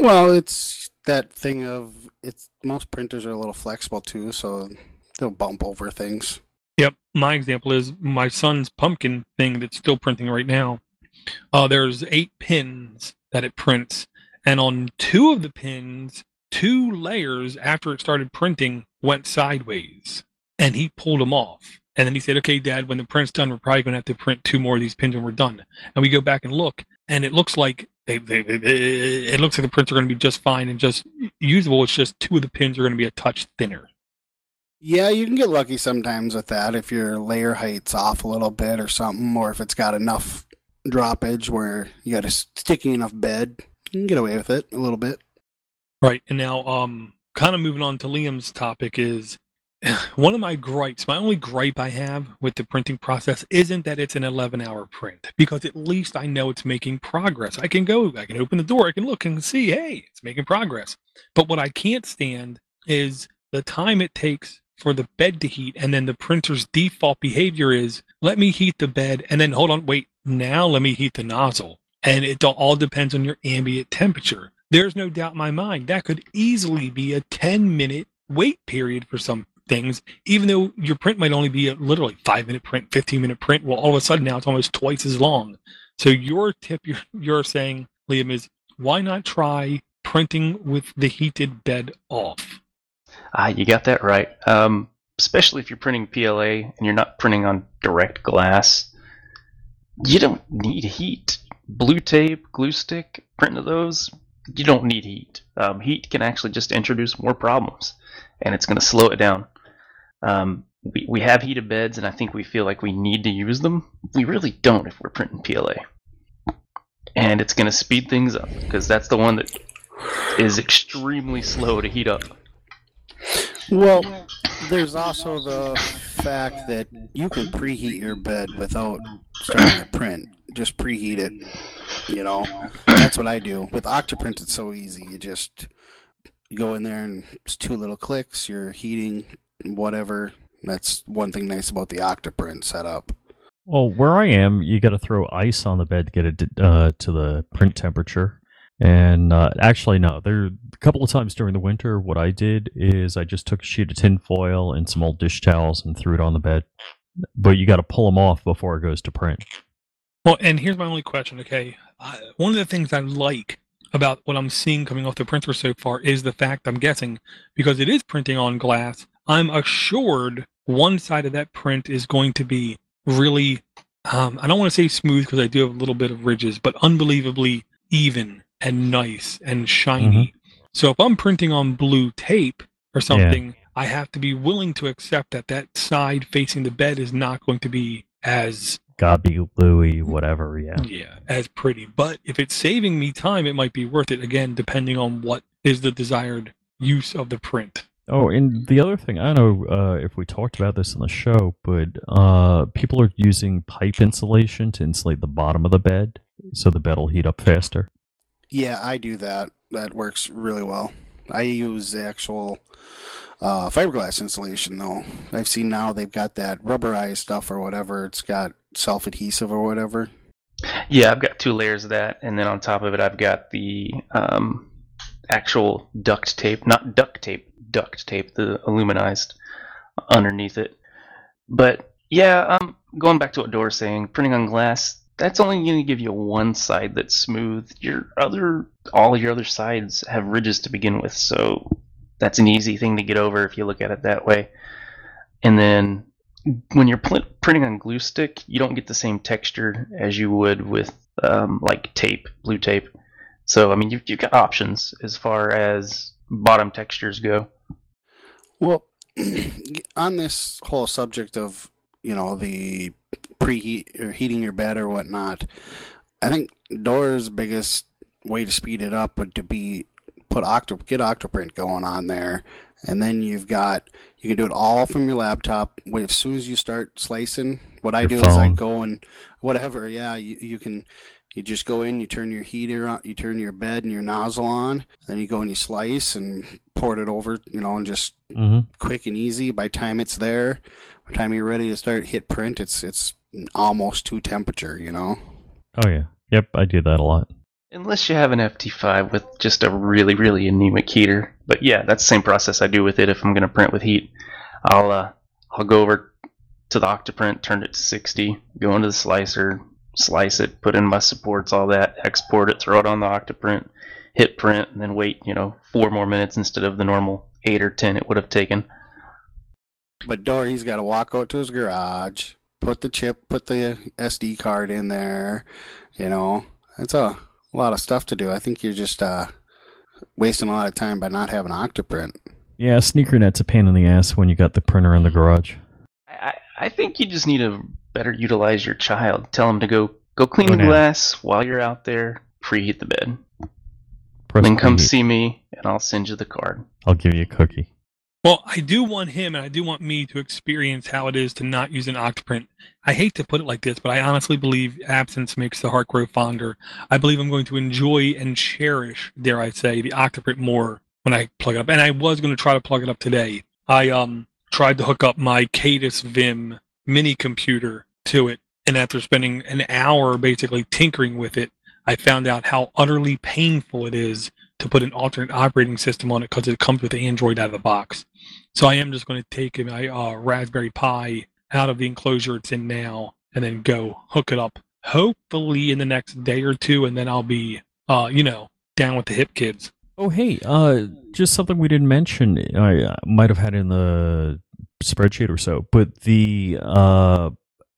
Well, it's that thing of it's most printers are a little flexible too, so they'll bump over things. Yep. My example is my son's pumpkin thing that's still printing right now. Uh, there's eight pins that it prints, and on two of the pins, two layers after it started printing went sideways, and he pulled them off. And then he said, "Okay, Dad, when the print's done, we're probably going to have to print two more of these pins, and we're done." And we go back and look, and it looks like they, they, they, it looks like the prints are going to be just fine and just usable. It's just two of the pins are going to be a touch thinner. Yeah, you can get lucky sometimes with that if your layer height's off a little bit or something, or if it's got enough droppage where you got a sticky enough bed. You can get away with it a little bit. Right. And now, um, kind of moving on to Liam's topic is *sighs* one of my gripes, my only gripe I have with the printing process isn't that it's an 11 hour print because at least I know it's making progress. I can go, I can open the door, I can look and see, hey, it's making progress. But what I can't stand is the time it takes for the bed to heat and then the printer's default behavior is let me heat the bed and then hold on, wait, now let me heat the nozzle. And it all depends on your ambient temperature. There's no doubt in my mind that could easily be a 10 minute wait period for some things, even though your print might only be a literally five minute print, 15 minute print. Well, all of a sudden now it's almost twice as long. So your tip you're, you're saying, Liam, is why not try printing with the heated bed off? Ah, you got that right. Um, especially if you're printing PLA and you're not printing on direct glass, you don't need heat. Blue tape, glue stick, printing of those, you don't need heat. Um, heat can actually just introduce more problems, and it's going to slow it down. Um, we, we have heated beds, and I think we feel like we need to use them. We really don't if we're printing PLA. And it's going to speed things up because that's the one that is extremely slow to heat up. Well, there's also the fact that you can preheat your bed without starting to print. Just preheat it. You know, that's what I do with Octoprint. It's so easy. You just you go in there and it's two little clicks. You're heating whatever. That's one thing nice about the Octoprint setup. Well, where I am, you got to throw ice on the bed to get it uh, to the print temperature. And uh, actually, no, there a couple of times during the winter, what I did is I just took a sheet of tin foil and some old dish towels and threw it on the bed. But you got to pull them off before it goes to print. Well, and here's my only question. Okay, uh, one of the things I like about what I'm seeing coming off the printer so far is the fact I'm guessing because it is printing on glass. I'm assured one side of that print is going to be really, um, I don't want to say smooth because I do have a little bit of ridges, but unbelievably even and nice and shiny. Mm-hmm. So if I'm printing on blue tape or something, yeah. I have to be willing to accept that that side facing the bed is not going to be as gobby Louie, whatever, yeah. Yeah, as pretty. But if it's saving me time, it might be worth it again, depending on what is the desired use of the print. Oh, and the other thing, I don't know uh, if we talked about this in the show, but uh, people are using pipe insulation to insulate the bottom of the bed so the bed will heat up faster. Yeah, I do that. That works really well. I use the actual uh, fiberglass insulation, though. I've seen now they've got that rubberized stuff or whatever. It's got self adhesive or whatever. Yeah, I've got two layers of that, and then on top of it, I've got the um, actual duct tape, not duct tape, duct tape, the aluminized underneath it. But yeah, um, going back to what Dora's saying, printing on glass, that's only going to give you one side that's smooth. Your other, all your other sides have ridges to begin with, so that's an easy thing to get over if you look at it that way. And then when you're pl- printing on glue stick, you don't get the same texture as you would with um, like tape, blue tape. So I mean, you've, you've got options as far as bottom textures go. Well, *clears throat* on this whole subject of you know the preheat or heating your bed or whatnot, I think Dora's biggest way to speed it up would to be put Octo get Octoprint going on there, and then you've got you can do it all from your laptop. When, As soon as you start slicing, what I your do phone. is I go and whatever. Yeah, you, you can you just go in, you turn your heater on, you turn your bed and your nozzle on, then you go and you slice and pour it over, you know, and just mm-hmm. quick and easy. By time it's there, by the time you're ready to start hit print, it's it's almost to temperature, you know. Oh yeah, yep, I do that a lot. Unless you have an FT5 with just a really really anemic heater, but yeah, that's the same process I do with it. If I'm going to print with heat, I'll uh, I'll go over to the Octoprint, turn it to 60, go into the slicer, slice it, put in my supports, all that, export it, throw it on the Octoprint, hit print, and then wait, you know, four more minutes instead of the normal eight or ten it would have taken. But Dory's got to walk out to his garage, put the chip, put the SD card in there. You know, That's a, a lot of stuff to do. I think you're just uh, wasting a lot of time by not having Octoprint. Yeah, SneakerNet's a pain in the ass when you got the printer in the garage. I, I think you just need to better utilize your child. Tell him to go go clean oh, the glass while you're out there. Preheat the bed. Press then come see me, and I'll send you the card. I'll give you a cookie. Well, I do want him and I do want me to experience how it is to not use an Octoprint. I hate to put it like this, but I honestly believe absence makes the heart grow fonder. I believe I'm going to enjoy and cherish, dare I say, the Octoprint more when I plug it up. And I was going to try to plug it up today. I um tried to hook up my Khadas VIM mini computer to it, and after spending an hour basically tinkering with it, I found out how utterly painful it is to put an alternate operating system on it because it comes with Android out of the box. So I am just going to take my uh, Raspberry Pi out of the enclosure it's in now and then go hook it up. Hopefully in the next day or two, and then I'll be, uh, you know, down with the hip kids. Oh, hey, uh, just something we didn't mention. I uh, might have had in the spreadsheet or so, but the uh,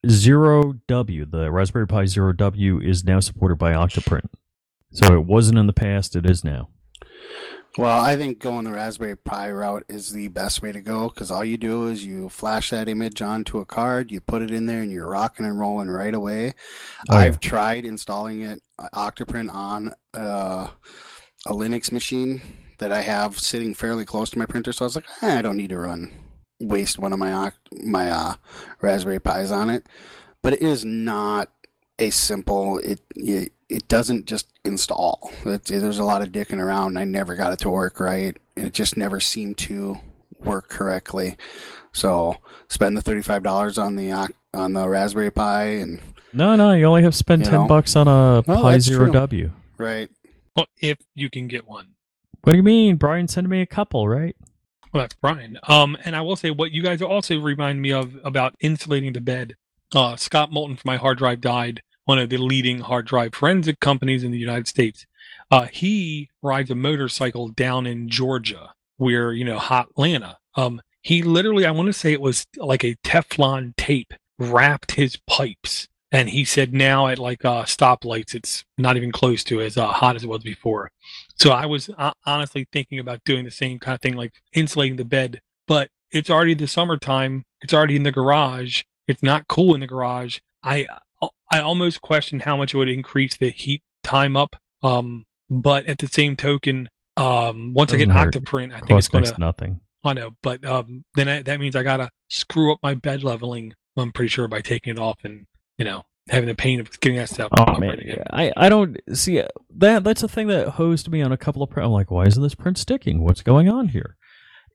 Zero W, the Raspberry Pi Zero W, is now supported by Octoprint. So it wasn't in the past; it is now. Well, I think going the Raspberry Pi route is the best way to go because all you do is you flash that image onto a card, you put it in there, and you're rocking and rolling right away. Oh, I've yeah. tried installing it, uh, Octoprint, on uh, a Linux machine that I have sitting fairly close to my printer. So I was like, eh, I don't need to run waste one of my my uh, Raspberry Pis on it. But it is not a simple. It it, it doesn't just install. It, there's a lot of dicking around. And I never got it to work right. and It just never seemed to work correctly. So spend the thirty five dollars on the on the Raspberry Pi and No, no, you only have to spend ten know? bucks on a Pi Zero true. W. right. Well, if you can get one. What do you mean? Brian sent me a couple, right? Well, that's Brian. Um, and I will say what you guys also remind me of about insulating the bed. Uh, Scott Moulton from My Hard Drive died, one of the leading hard drive forensic companies in the United States. Uh, he rides a motorcycle down in Georgia, where you know hot Atlanta. Um, he literally, I want to say it was like a Teflon tape wrapped his pipes, and he said now at like uh, stoplights, it's not even close to as uh, hot as it was before. So I was uh, honestly thinking about doing the same kind of thing, like insulating the bed. But it's already the summertime. It's already in the garage. It's not cool in the garage. I I almost question how much it would increase the heat time up. Um, but at the same token, um, once I get Doesn't. Octoprint, I think it's going to. nothing. I know, but um, then I, that means I gotta screw up my bed leveling. I'm pretty sure by taking it off and you know having the pain of getting that stuff. Oh man, again. I, I don't see uh, that. That's a thing that hosed me on a couple of. Pr- I'm like, why isn't this print sticking? What's going on here?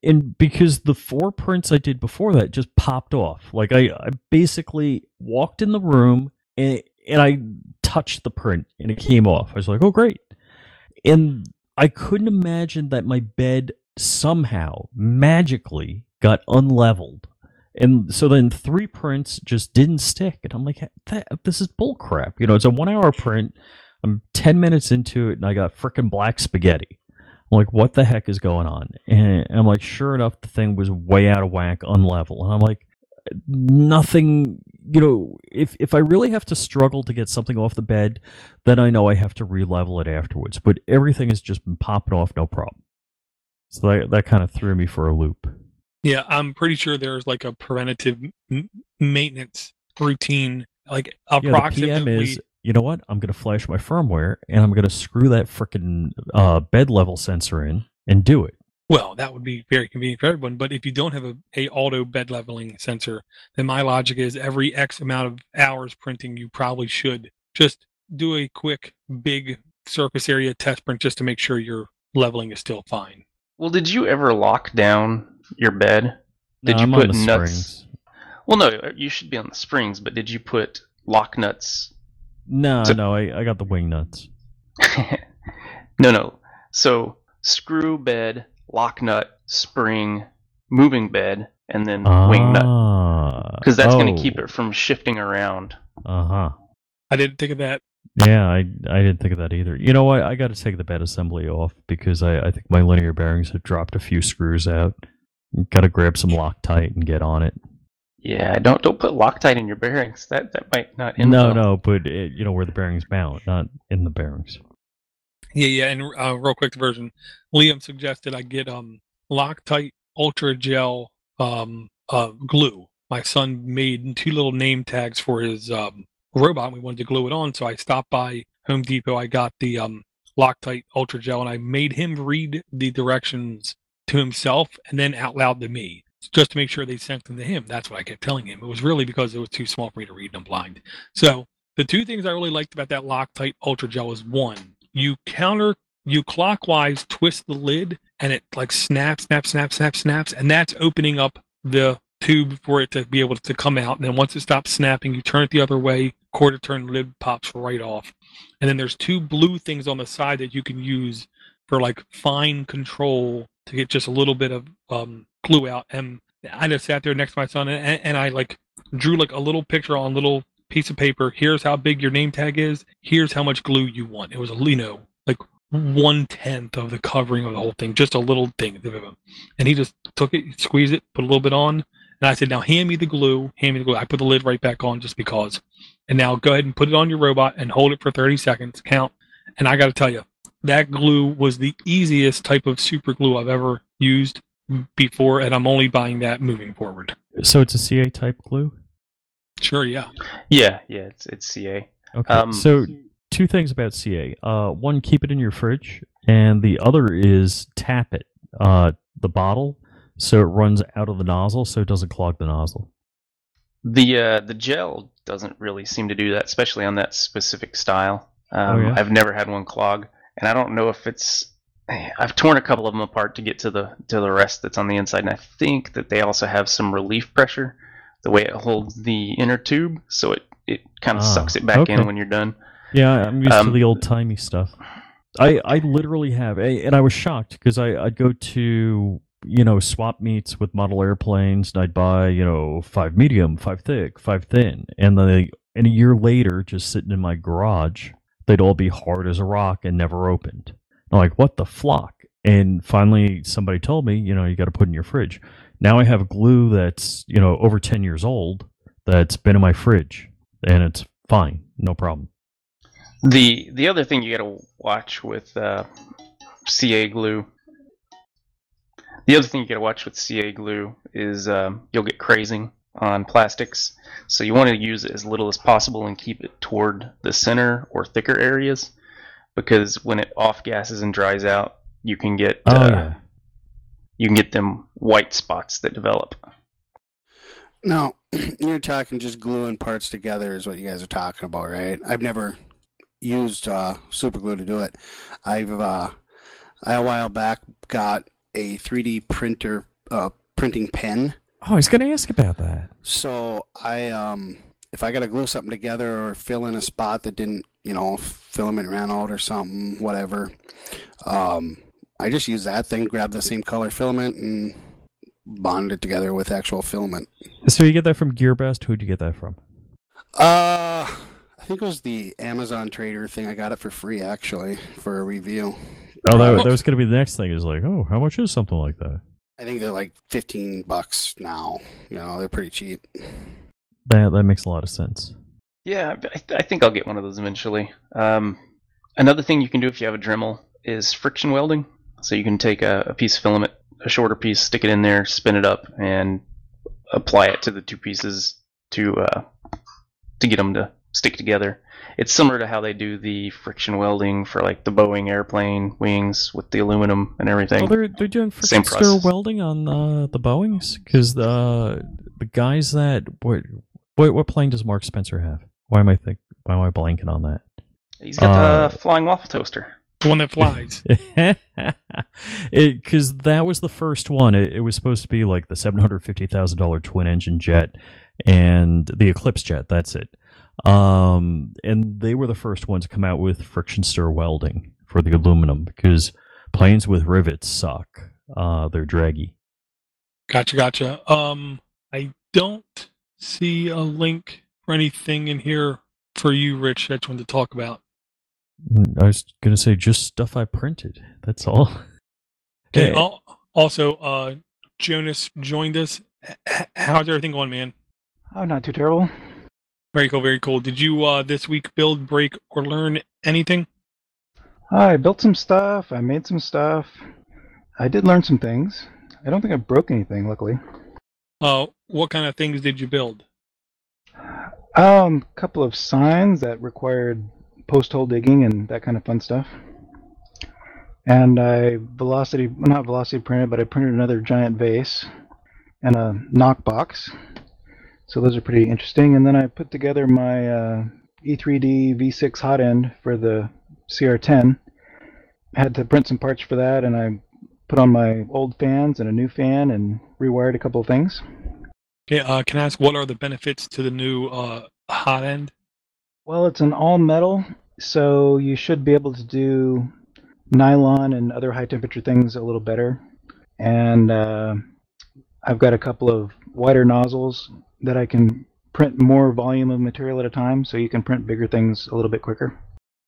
And because the four prints I did before that just popped off. Like I, I basically walked in the room and and I touched the print and it came off. I was like, oh great. And I couldn't imagine that my bed somehow magically got unleveled. And so then three prints just didn't stick. And I'm like, this is bullcrap. You know, it's a one hour print. I'm 10 minutes into it and I got freaking black spaghetti. I'm like, what the heck is going on? And I'm like, sure enough, the thing was way out of whack, unlevel. And I'm like, nothing, you know, if, if I really have to struggle to get something off the bed, then I know I have to re-level it afterwards. But everything has just been popping off, no problem. So that, that kind of threw me for a loop. Yeah, I'm pretty sure there's like a preventative m- maintenance routine, like approximately. Yeah, the. PM is, you know what? I'm going to flash my firmware and I'm going to screw that freaking uh, bed level sensor in and do it. Well, that would be very convenient for everyone. But if you don't have a, a auto bed leveling sensor, then my logic is every X amount of hours printing, you probably should just do a quick big surface area test print just to make sure your leveling is still fine. Well, did you ever lock down your bed? Did No, you I'm put on the nuts? springs. Well, no, uh, you should be on the springs, but did you put lock nuts? No, So- no, I, I got the wing nuts. *laughs* no, no. So screw bed, lock nut, spring, moving bed, and then wing nut, Ah, because that's going oh, to keep it from shifting around. Uh huh. I didn't think of that. Yeah, I I didn't think of that either. You know what? I got to take the bed assembly off because I, I think my linear bearings have dropped a few screws out. Got to grab some Loctite and get on it. Yeah, don't don't put Loctite in your bearings. That that might not end no, well. no, but it, you know where the bearings mount, not in the bearings. Yeah, yeah. And uh, real quick version, Liam suggested I get um Loctite Ultra Gel um uh glue. My son made two little name tags for his um robot. We wanted to glue it on, so I stopped by Home Depot. I got the um Loctite Ultra Gel, and I made him read the directions to himself and then out loud to me just to make sure they sent them to him. That's what I kept telling him. It was really because it was too small for me to read and I'm blind. So the two things I really liked about that Loctite Ultra Gel is one, you counter you clockwise twist the lid and it like snaps, snaps, snaps, snaps, snaps, and that's opening up the tube for it to be able to come out. And then once it stops snapping, you turn it the other way, quarter turn lid pops right off. And then there's two blue things on the side that you can use for like fine control to get just a little bit of um, glue out. And I just sat there next to my son and, and I like drew like a little picture on little piece of paper. Here's how big your name tag is. Here's how much glue you want. It was a you know like one tenth of the covering of the whole thing, just a little thing. And he just took it, squeezed it, put a little bit on, and I said, "Now hand me the glue. Hand me the glue." I put the lid right back on just because. And now go ahead and put it on your robot and hold it for 30 seconds. Count. And I got to tell you, that glue was the easiest type of super glue I've ever used before, and I'm only buying that moving forward. So it's a CA type glue. Sure. Yeah. Yeah. Yeah. It's it's CA. Okay. Um, so two things about CA. Uh, one, keep it in your fridge, and the other is tap it, uh, the bottle, so it runs out of the nozzle, so it doesn't clog the nozzle. The uh, the gel doesn't really seem to do that, especially on that specific style. Oh, um, oh, yeah? I've never had one clog, and I don't know if it's. I've torn a couple of them apart to get to the to the rest that's on the inside, and I think that they also have some relief pressure, the way it holds the inner tube, so it it kind of ah, sucks it back okay. in when you're done. Yeah, I'm used um, to the old timey stuff. I I literally have, and I was shocked because I I'd go to you know swap meets with model airplanes, and I'd buy you know five medium, five thick, five thin, and then they, and a year later, just sitting in my garage, they'd all be hard as a rock and never opened. I'm like, what the flock? And finally, somebody told me, you know, you got to put in your fridge. Now I have glue that's you know over ten years old that's been in my fridge, and it's fine, no problem. The the other thing you got to watch with uh, CA glue. The other thing you got to watch with CA glue is um, you'll get crazing on plastics. So you want to use it as little as possible and keep it toward the center or thicker areas, because when it off gases and dries out, you can get oh, uh, yeah. You can get them white spots that develop. Now, *clears throat* you're talking just gluing parts together is what you guys are talking about, right? I've never used uh, super glue to do it. I've uh, I a while back got a 3D printer uh, printing pen. Oh, I was going to ask about that. So I um, if I got to glue something together or fill in a spot that didn't, you know, filament ran out or something, whatever. Um, I just use that thing, grab the same color filament, and bond it together with actual filament. So you get that from GearBest? Who'd you get that from? Uh, I think it was the Amazon Trader thing. I got it for free actually for a review. Oh, that, that was going to be the next thing. Is like, oh, how much is something like that? I think they're like fifteen bucks now. You know, they're pretty cheap. That that makes a lot of sense. Yeah, I, I think I'll get one of those eventually. Um, another thing you can do if you have a Dremel is friction welding. So you can take a, a piece of filament, a shorter piece, stick it in there, spin it up, and apply it to the two pieces to uh, to get them to stick together. It's similar to how they do the friction welding for like the Boeing airplane wings with the aluminum and everything. Oh, they're they're doing friction stir welding on uh, the Boeings because the the guys that what, what what plane does Mark Spencer have? Why am I think why am I blanking on that? He's got uh, the flying waffle toaster. The one that flies. *laughs* Because that was the first one. It, it was supposed to be like the seven hundred fifty thousand dollar twin engine jet and the Eclipse jet. That's it. Um, and they were the first ones to come out with friction stir welding for the aluminum because planes with rivets suck. Uh, they're draggy. Gotcha, gotcha. Um, I don't see a link for anything in here for you, Rich. That's one to talk about. I was gonna say just stuff I printed. That's all. *laughs* Okay. Also, uh, Jonas joined us. How's everything going, man? Oh, not too terrible. Very cool, very cool. Did you uh, this week build, break, or learn anything? I built some stuff. I made some stuff. I did learn some things. I don't think I broke anything, luckily. Uh, what kind of things did you build? Um, a couple of signs that required post hole digging and that kind of fun stuff. and I velocity not velocity printed, but I printed another giant vase and a knock box. So those are pretty interesting. And then I put together my uh, E3D V6 hot end for the CR10. I had to print some parts for that, and I put on my old fans and a new fan and rewired a couple of things. Okay, uh, can I ask what are the benefits to the new uh, hot end? Well, it's an all metal, so you should be able to do nylon and other high temperature things a little better. And uh, I've got a couple of wider nozzles that I can print more volume of material at a time, so you can print bigger things a little bit quicker.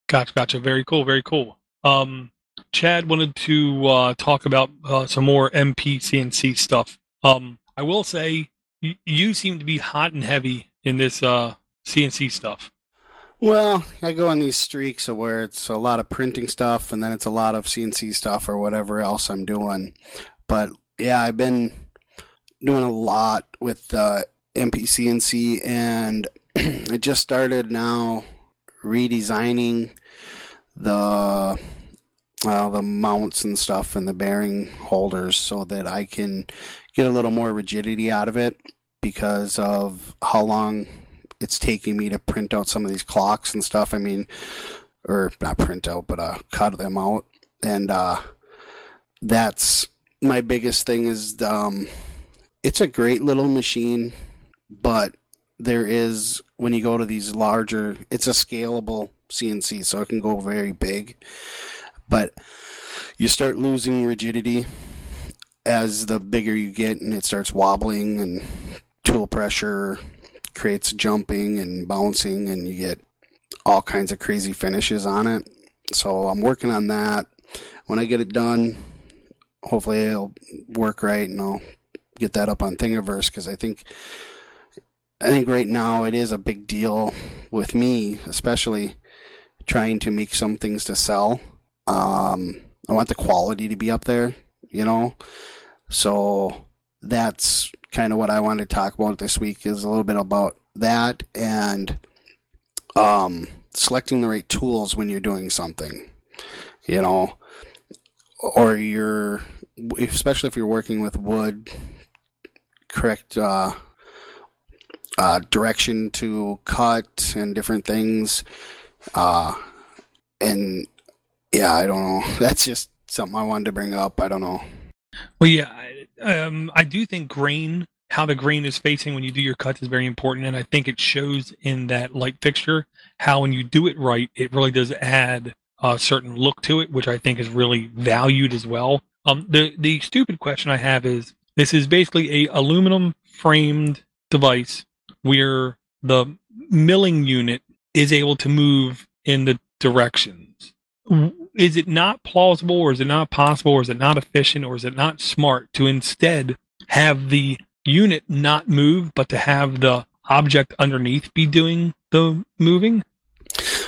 Gotcha, gotcha. Very cool, very cool. Um, Chad wanted to uh, talk about uh, some more MPCNC stuff. Um, I will say y- you seem to be hot and heavy in this uh, CNC stuff. Well, I go on these streaks of where it's a lot of printing stuff and then it's a lot of CNC stuff or whatever else I'm doing. But yeah, I've been doing a lot with uh, MPCNC and *clears throat* I just started now redesigning the well, the mounts and stuff and the bearing holders so that I can get a little more rigidity out of it because of how long it's taking me to print out some of these clocks and stuff. I mean, or not print out, but uh, cut them out. And uh, that's my biggest thing is um, it's a great little machine, but there is when you go to these larger, it's a scalable CNC, so it can go very big but you start losing rigidity as the bigger you get and it starts wobbling and tool pressure creates jumping and bouncing and you get all kinds of crazy finishes on it. So i'm working on that. When i get it done hopefully it'll work right and i'll get that up on thingiverse because i think i think right now it is a big deal with me especially trying to make some things to sell. Um, I want the quality to be up there, you know. So that's kind of what I wanted to talk about this week is a little bit about that and um, selecting the right tools when you're doing something, you know, or you're especially if you're working with wood, correct uh, uh, direction to cut and different things, uh, and yeah, I don't know. *laughs* That's just something I wanted to bring up. I don't know. Well, yeah, um, I do think grain, how the grain is facing when you do your cuts is very important, and I think it shows in that light fixture how when you do it right, it really does add a certain look to it, which I think is really valued as well. Um, the the stupid question I have is this is basically a aluminum framed device where the milling unit is able to move in the directions is it not plausible or is it not possible or is it not efficient or is it not smart to instead have the unit not move but to have the object underneath be doing the moving?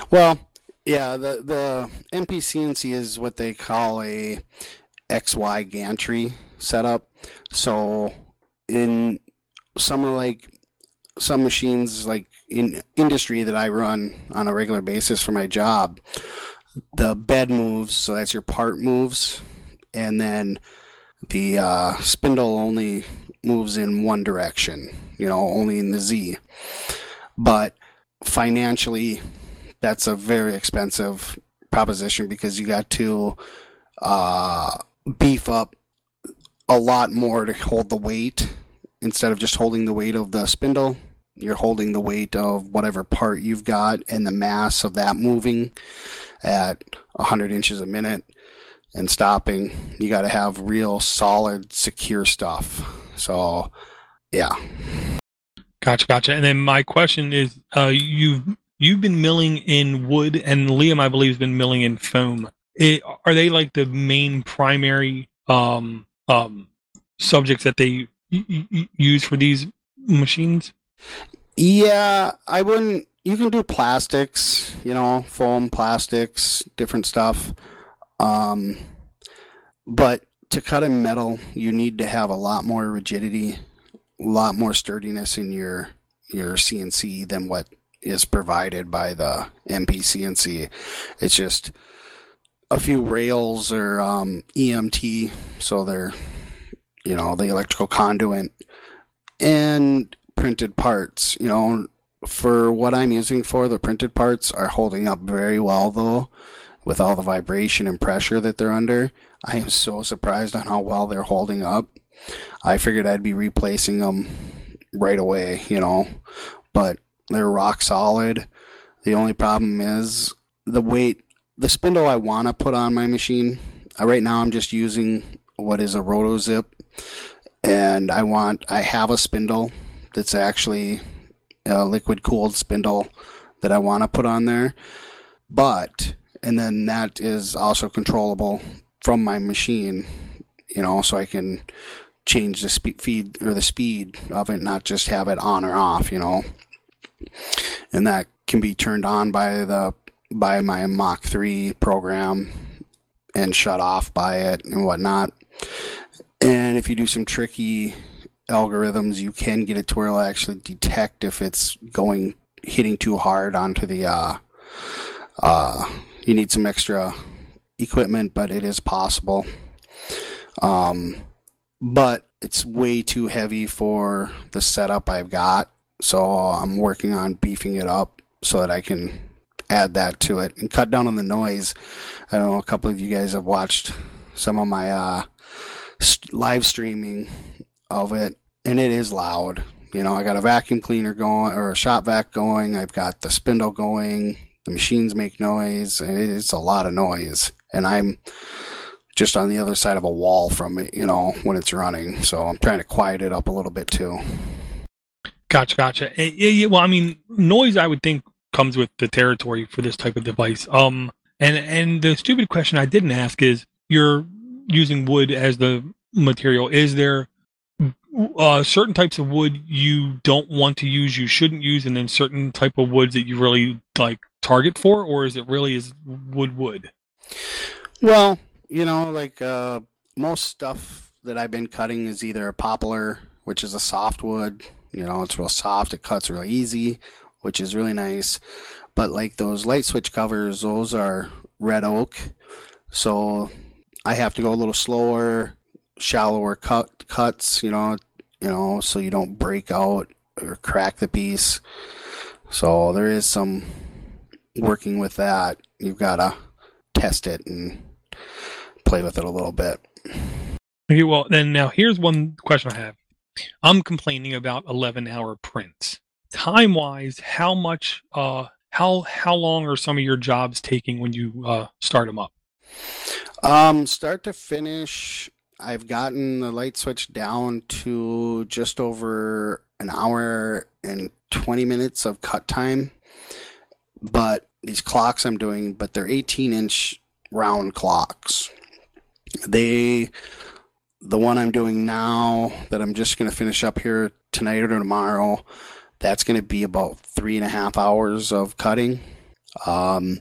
Well yeah the the mpcnc is what they call a xy gantry setup. So in some of like some machines like in industry that i run on a regular basis for my job the bed moves, so that's your part moves, and then the uh, spindle only moves in one direction, you know, only in the Z. But financially, that's a very expensive proposition because you got to uh, beef up a lot more to hold the weight instead of just holding the weight of the spindle. You're holding the weight of whatever part you've got and the mass of that moving at 100 inches a minute and stopping. You got to have real solid, secure stuff. So, yeah. Gotcha, gotcha. And then my question is, uh, you've you've been milling in wood, and Liam, I believe, has been milling in foam. It, are they like the main primary um, um, subjects that they y- y- use for these machines? Yeah, I wouldn't you can do plastics, you know, foam, plastics, different stuff. Um, but to cut in metal, you need to have a lot more rigidity, a lot more sturdiness in your your CNC than what is provided by the MPCNC. It's just a few rails or um, EMT, so they're you know the electrical conduit and printed parts. You know, for what I'm using for the printed parts are holding up very well though, with all the vibration and pressure that they're under. I am so surprised on how well they're holding up. I figured I'd be replacing them right away, you know, but they're rock solid. The only problem is the weight, the spindle I want to put on my machine. Uh, right now, I'm just using what is a RotoZip, and I want I have a spindle that's actually a liquid cooled spindle that I want to put on there, but and then that is also controllable from my machine, you know, so I can change the speed feed or the speed of it, not just have it on or off, you know. And that can be turned on by the by my Mach 3 program and shut off by it and whatnot. And if you do some tricky algorithms, you can get it to where it'll actually detect if it's going hitting too hard onto the uh uh you need some extra equipment, but it is possible. Um but it's way too heavy for the setup I've got. So I'm working on beefing it up so that I can add that to it and cut down on the noise. I know a couple of you guys have watched some of my uh, live streaming of it, and it is loud. You know, I got a vacuum cleaner going or a shop vac going. I've got the spindle going. The machines make noise. It's a lot of noise, and I'm just on the other side of a wall from it, you know, when it's running. So I'm trying to quiet it up a little bit too. Gotcha, gotcha. Eh, well, I mean, noise I would think comes with the territory for this type of device. Um, and and the stupid question I didn't ask is, you're using wood as the material. Is there uh, certain types of wood you don't want to use, you shouldn't use, and then certain type of woods that you really like target for, or is it really is wood wood? Well, you know, like uh, most stuff that I've been cutting is either a poplar, which is a soft wood. You know, it's real soft. It cuts real easy, which is really nice. But like those light switch covers, those are red oak. So I have to go a little slower, shallower cut cuts. You know, you know, so you don't break out or crack the piece. So there is some working with that. You've got to test it and play with it a little bit. Okay, well, then now here's one question I have. I'm complaining about 11 hour prints. Time wise, how much, uh, how how long are some of your jobs taking when you uh, start them up? Um, start to finish, I've gotten the light switch down to just over an hour and 20 minutes of cut time. But these clocks I'm doing, but they're 18 inch round clocks they the one I'm doing now that I'm just going to finish up here tonight or tomorrow, that's going to be about three and a half hours of cutting. Um,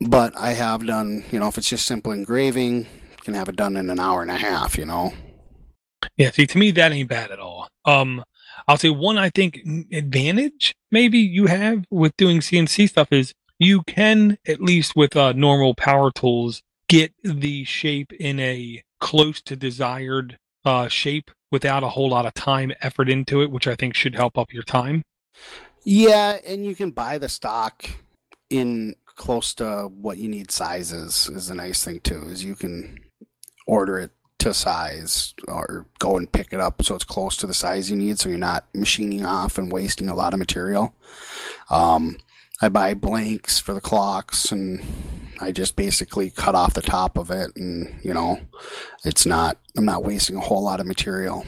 but I have done, you know, if it's just simple engraving, can have it done in an hour and a half, you know. Yeah, see, to me, that ain't bad at all. Um, I'll say one, I think, advantage maybe you have with doing CNC stuff is you can, at least with uh, normal power tools, get the shape in a close to desired uh, shape without a whole lot of time effort into it, which I think should help up your time. Yeah, and you can buy the stock in close to what you need sizes is a nice thing too, is you can order it to size or go and pick it up so it's close to the size you need so you're not machining off and wasting a lot of material. Um, I buy blanks for the clocks and I just basically cut off the top of it and you know it's not I'm not wasting a whole lot of material.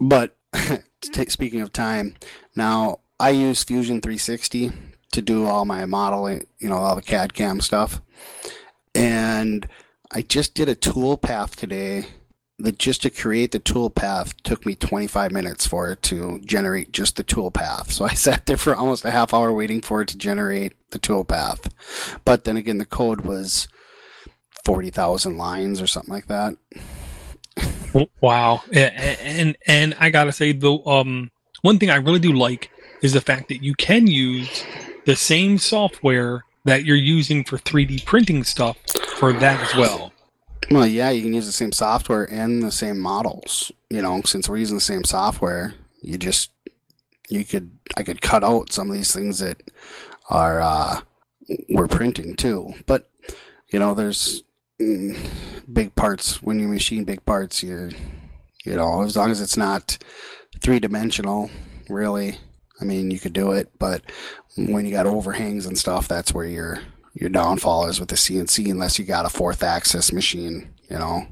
But *laughs* speaking of time, now I use Fusion 360 to do all my modeling, you know, all the CAD CAM stuff. And I just did a tool path today that just to create the tool path took me 25 minutes for it to generate just the tool path. So I *laughs* sat there for almost a half hour waiting for it to generate the tool path. But then again, the code was 40,000 lines or something like that. Wow. And, and, I gotta say though, um, one thing I really do like is the fact that you can use the same software that you're using for 3D printing stuff for that as well. Well, yeah, you can use the same software and the same models. You know, since we're using the same software, you just you could I could cut out some of these things that are uh, we're printing too. But you know, there's mm, big parts when you machine big parts. You're you know, as long as it's not three dimensional, really. I mean, you could do it, but when you got overhangs and stuff, that's where your your downfall is with the CNC, unless you got a fourth axis machine. You know.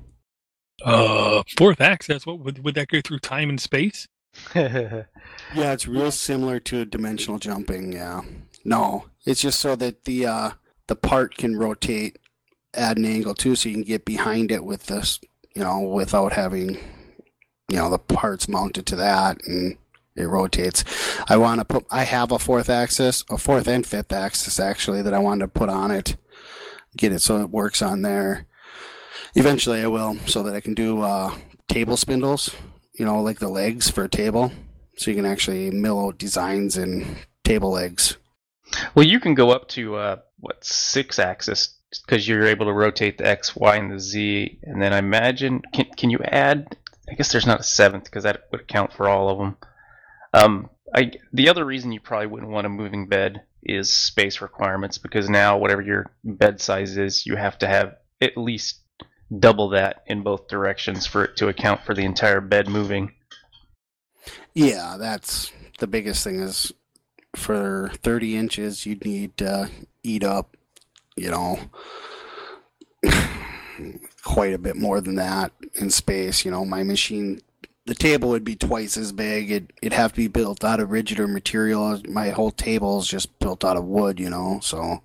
Uh, fourth axis. What would would that go through time and space? *laughs* Yeah, it's real similar to dimensional jumping. Yeah. No, it's just so that the uh, the part can rotate at an angle too, so you can get behind it with this, you know, without having, you know, the parts mounted to that and it rotates. I want to put. I have a fourth axis, a fourth and fifth axis actually that I wanted to put on it, get it so it works on there. Eventually, I will, so that I can do uh, table spindles. You know, like the legs for a table, so you can actually mill out designs in table legs. Well, you can go up to uh, what six axis because you're able to rotate the X, Y, and the Z, and then I imagine can can you add? I guess there's not a seventh because that would account for all of them. Um, I the other reason you probably wouldn't want a moving bed is space requirements because now whatever your bed size is, you have to have at least double that in both directions for it to account for the entire bed moving. Yeah, that's the biggest thing is for 30 inches, you'd need to eat up, you know, *sighs* quite a bit more than that in space. You know, my machine, the table would be twice as big. It, it'd have to be built out of rigider material. My whole table is just built out of wood, you know, so.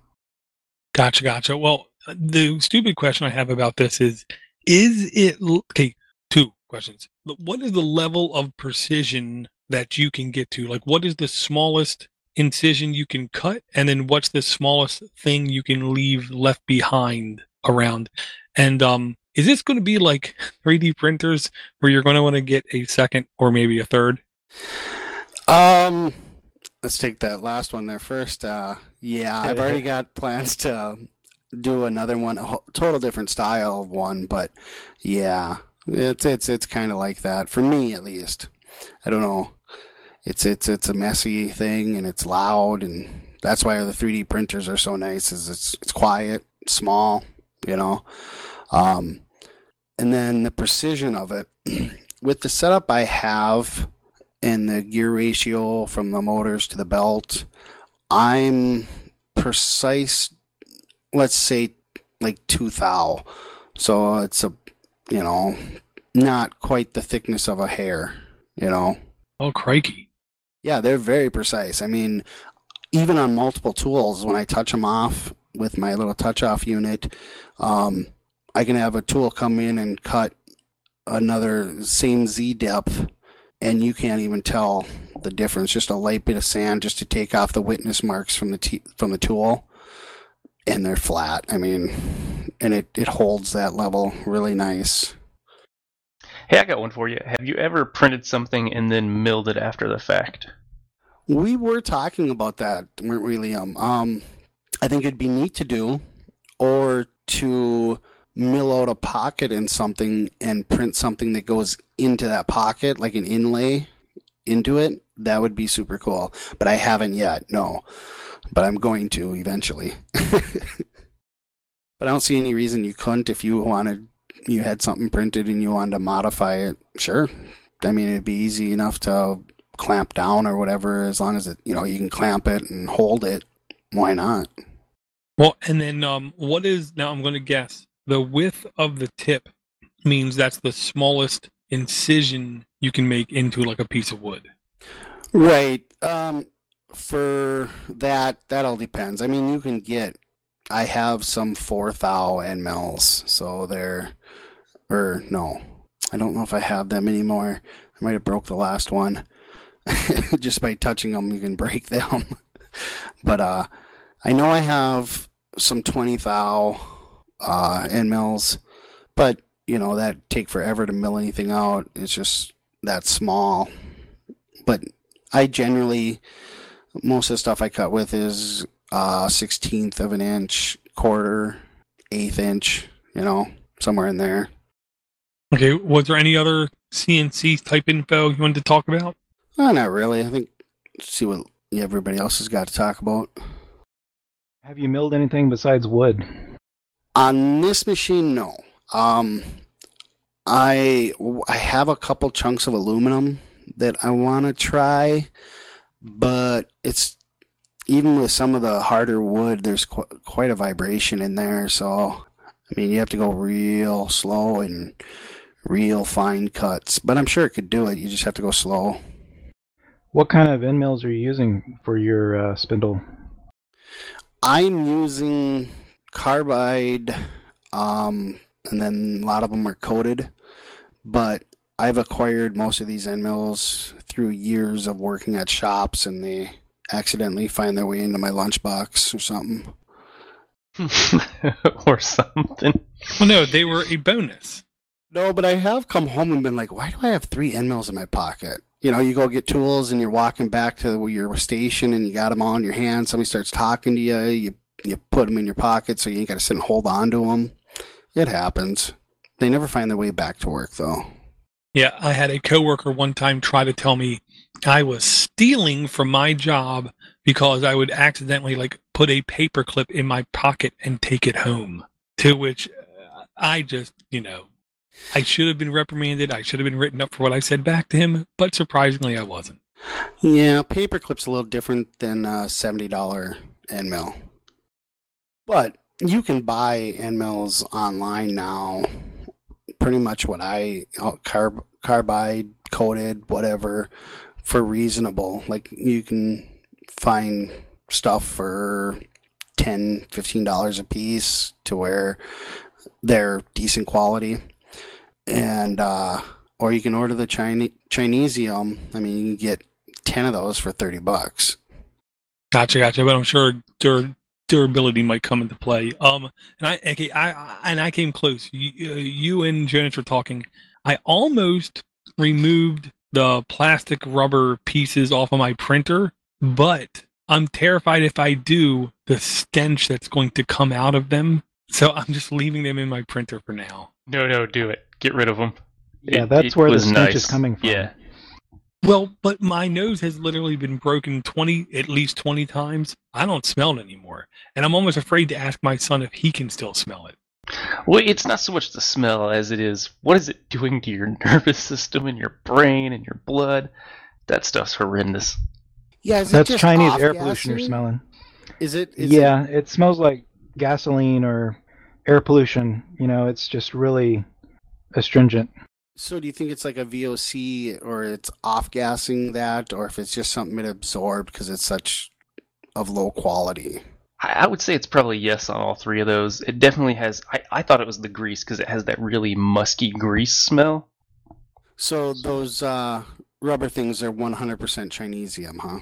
Gotcha, gotcha. Well, the stupid question I have about this is: Is it okay? Two questions. What is the level of precision that you can get to? Like, what is the smallest incision you can cut, and then what's the smallest thing you can leave left behind around? And um, is this going to be like *laughs* 3D printers where you're going to want to get a second or maybe a third? Um, let's take that last one there first. Uh, yeah, I've already got plans to do another one, a total different style of one, but yeah, it's it's it's kind of like that for me at least. I don't know. It's it's it's a messy thing and it's loud and that's why the 3D printers are so nice. Is it's it's quiet, small, you know. Um, and then the precision of it *clears throat* with the setup I have and the gear ratio from the motors to the belt, I'm precise. Let's say like two thou, so it's a you know not quite the thickness of a hair, you know. Oh, crikey! Yeah, they're very precise. I mean, even on multiple tools, when I touch them off with my little touch off unit, um, I can have a tool come in and cut another same Z depth, and you can't even tell the difference. Just a light bit of sand just to take off the witness marks from the t- from the tool, and they're flat. I mean, and it it holds that level really nice. Hey, I got one for you. Have you ever printed something and then milled it after the fact? We were talking about that, weren't we, Liam? Um, I think it'd be neat to do, or to mill out a pocket in something and print something that goes into that pocket, like an inlay into it. That would be super cool. But I haven't yet, no. But I'm going to eventually. *laughs* but I don't see any reason you couldn't if you wanted you had something printed and you wanted to modify it. Sure. I mean it'd be easy enough to clamp down or whatever as long as it you know you can clamp it and hold it. Why not? Well, and then um, what is now? I'm going to guess the width of the tip means that's the smallest incision you can make into like a piece of wood. Right. Um, for that, that all depends. I mean, you can get. I have some four thou end mills, so they're, or no, I don't know if I have them anymore. I might have broke the last one. *laughs* Just by touching them, you can break *laughs* them. but uh, I know I have some twenty thou uh, end mills, but you know that take forever to mill anything out. It's just that small. But I generally most of the stuff I cut with is uh, sixteenth of an inch, quarter, eighth inch. You know, somewhere in there. Okay, was there any other CNC type info you wanted to talk about? Uh, not really. I think see what everybody else has got to talk about. Have you milled anything besides wood? On this machine, no. Um, I I have a couple chunks of aluminum that I want to try, but it's even with some of the harder wood, there's qu- quite a vibration in there. So, I mean, you have to go real slow and real fine cuts. But I'm sure it could do it. You just have to go slow. What kind of end mills are you using for your uh, spindle? I'm using carbide, um, and then a lot of them are coated. But I've acquired most of these end mills through years of working at shops, and they accidentally find their way into my lunchbox or something. *laughs* or something. Well, no, they were a bonus. No, but I have come home and been like, why do I have three end mills in my pocket? You know, you go get tools and you're walking back to your station and you got them all in your hand. Somebody starts talking to you. You you put them in your pocket so you ain't got to sit and hold on to them. It happens. They never find their way back to work though. Yeah, I had a coworker one time try to tell me I was stealing from my job because I would accidentally like put a paperclip in my pocket and take it home. To which uh, I just, you know, I should have been reprimanded. I should have been written up for what I said back to him, but surprisingly, I wasn't. Yeah, paperclip's a little different than a seventy dollar end mill, but you can buy end mills online now. Pretty much what I uh, carb carbide coated whatever for reasonable. Like you can find stuff for 10 15 dollars a piece to where they're decent quality and uh or you can order the Chinese Chinesium. I mean, you can get ten of those for thirty bucks. Gotcha, gotcha. But I'm sure dur- durability might come into play. Um, and I, okay, I, I and I came close. You, uh, you and Jonas were talking. I almost removed the plastic rubber pieces off of my printer, but I'm terrified if I do the stench that's going to come out of them. So I'm just leaving them in my printer for now. No, no, do it. Get rid of them. Yeah, It- that's it where the stench nice. is coming from. Yeah. Well, but my nose has literally been broken 20, at least 20 times. I don't smell it anymore. And I'm almost afraid to ask my son if he can still smell it. Well, it's not so much the smell as it is what is it doing to your *laughs* nervous system and your brain and your blood. That stuff's horrendous. Yeah, is it That's just Chinese off air pollution you're smelling. Is it? Is yeah, it smells like gasoline or air pollution. You know, it's just really astringent. It, so do you think it's like a VOC or it's off gassing that, or if it's just something it absorbed because it's such of low quality? I, I would say it's probably yes on all three of those. It definitely has. I, I thought it was the grease because it has that really musky grease smell. So those uh, rubber things are 100% Chinesium, huh?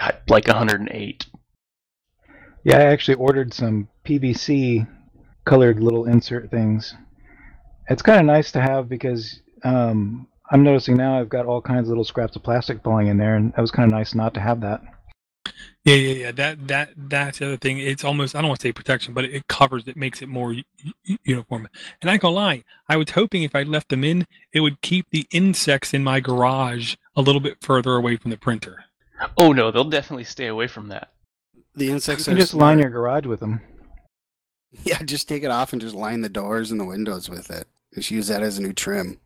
I- Like 108. Yeah, I actually ordered some PVC colored little insert things. It's kind of nice to have because um, I'm noticing now I've got all kinds of little scraps of plastic falling in there, and that was kind of nice not to have that. Yeah, yeah, yeah. That that that's the other thing. It's almost I don't want to say protection, but it covers it, makes it more u- u- uniform. And I ain't gonna lie, I was hoping if I left them in, it would keep the insects in my garage a little bit further away from the printer. Oh no, they'll definitely stay away from that. The insects. You can are just line your garage with them. *laughs* Yeah, just take it off and just line the doors and the windows with it. Just use that as a new trim.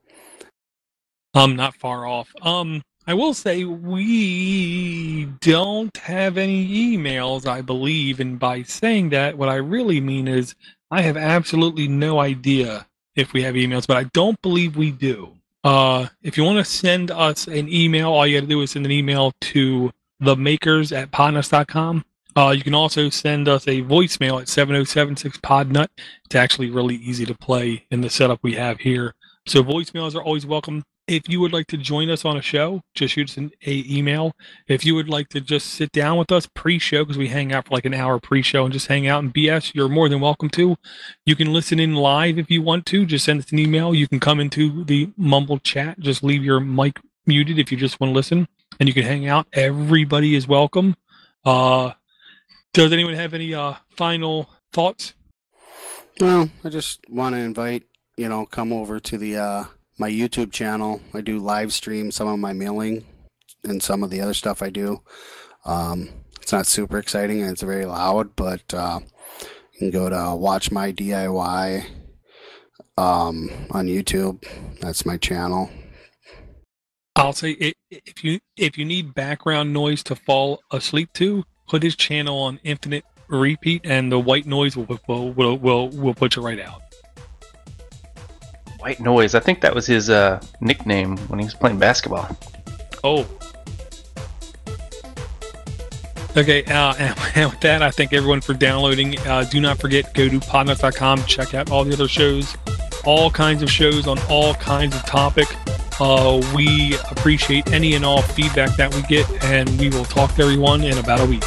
I'm not far off. Um, I will say we don't have any emails, I believe, and by saying that, what I really mean is I have absolutely no idea if we have emails, but I don't believe we do. Uh, if you want to send us an email, all you got to do is send an email to the makers at podnuts.com. Uh, you can also send us a voicemail at 7076 podnut. It's actually really easy to play in the setup we have here. So voicemails are always welcome. If you would like to join us on a show, just shoot us an a email. If you would like to just sit down with us pre-show, because we hang out for like an hour pre-show and just hang out and BS, you're more than welcome to. You can listen in live if you want to. Just send us an email. You can come into the Mumble chat. Just leave your mic muted if you just want to listen, and you can hang out. Everybody is welcome. Uh, Does anyone have any uh, final thoughts? Well, I just want to invite you know come over to the uh, my YouTube channel. I do live stream some of my mailing and some of the other stuff I do. Um, it's not super exciting and it's very loud, but uh, you can go to watch my DIY um, on YouTube. That's my channel. I'll say i if you if you need background noise to fall asleep to, put his channel on infinite repeat, and the white noise will will will will, will put you right out. White noise. I think that was his uh, nickname when he was playing basketball. Oh. Okay, uh, *laughs* and with that, I thank everyone for downloading. Uh, do not forget, go to podnuts.com, check out all the other shows, all kinds of shows on all kinds of topic. Uh, we appreciate any and all feedback that we get, and we will talk to everyone in about a week.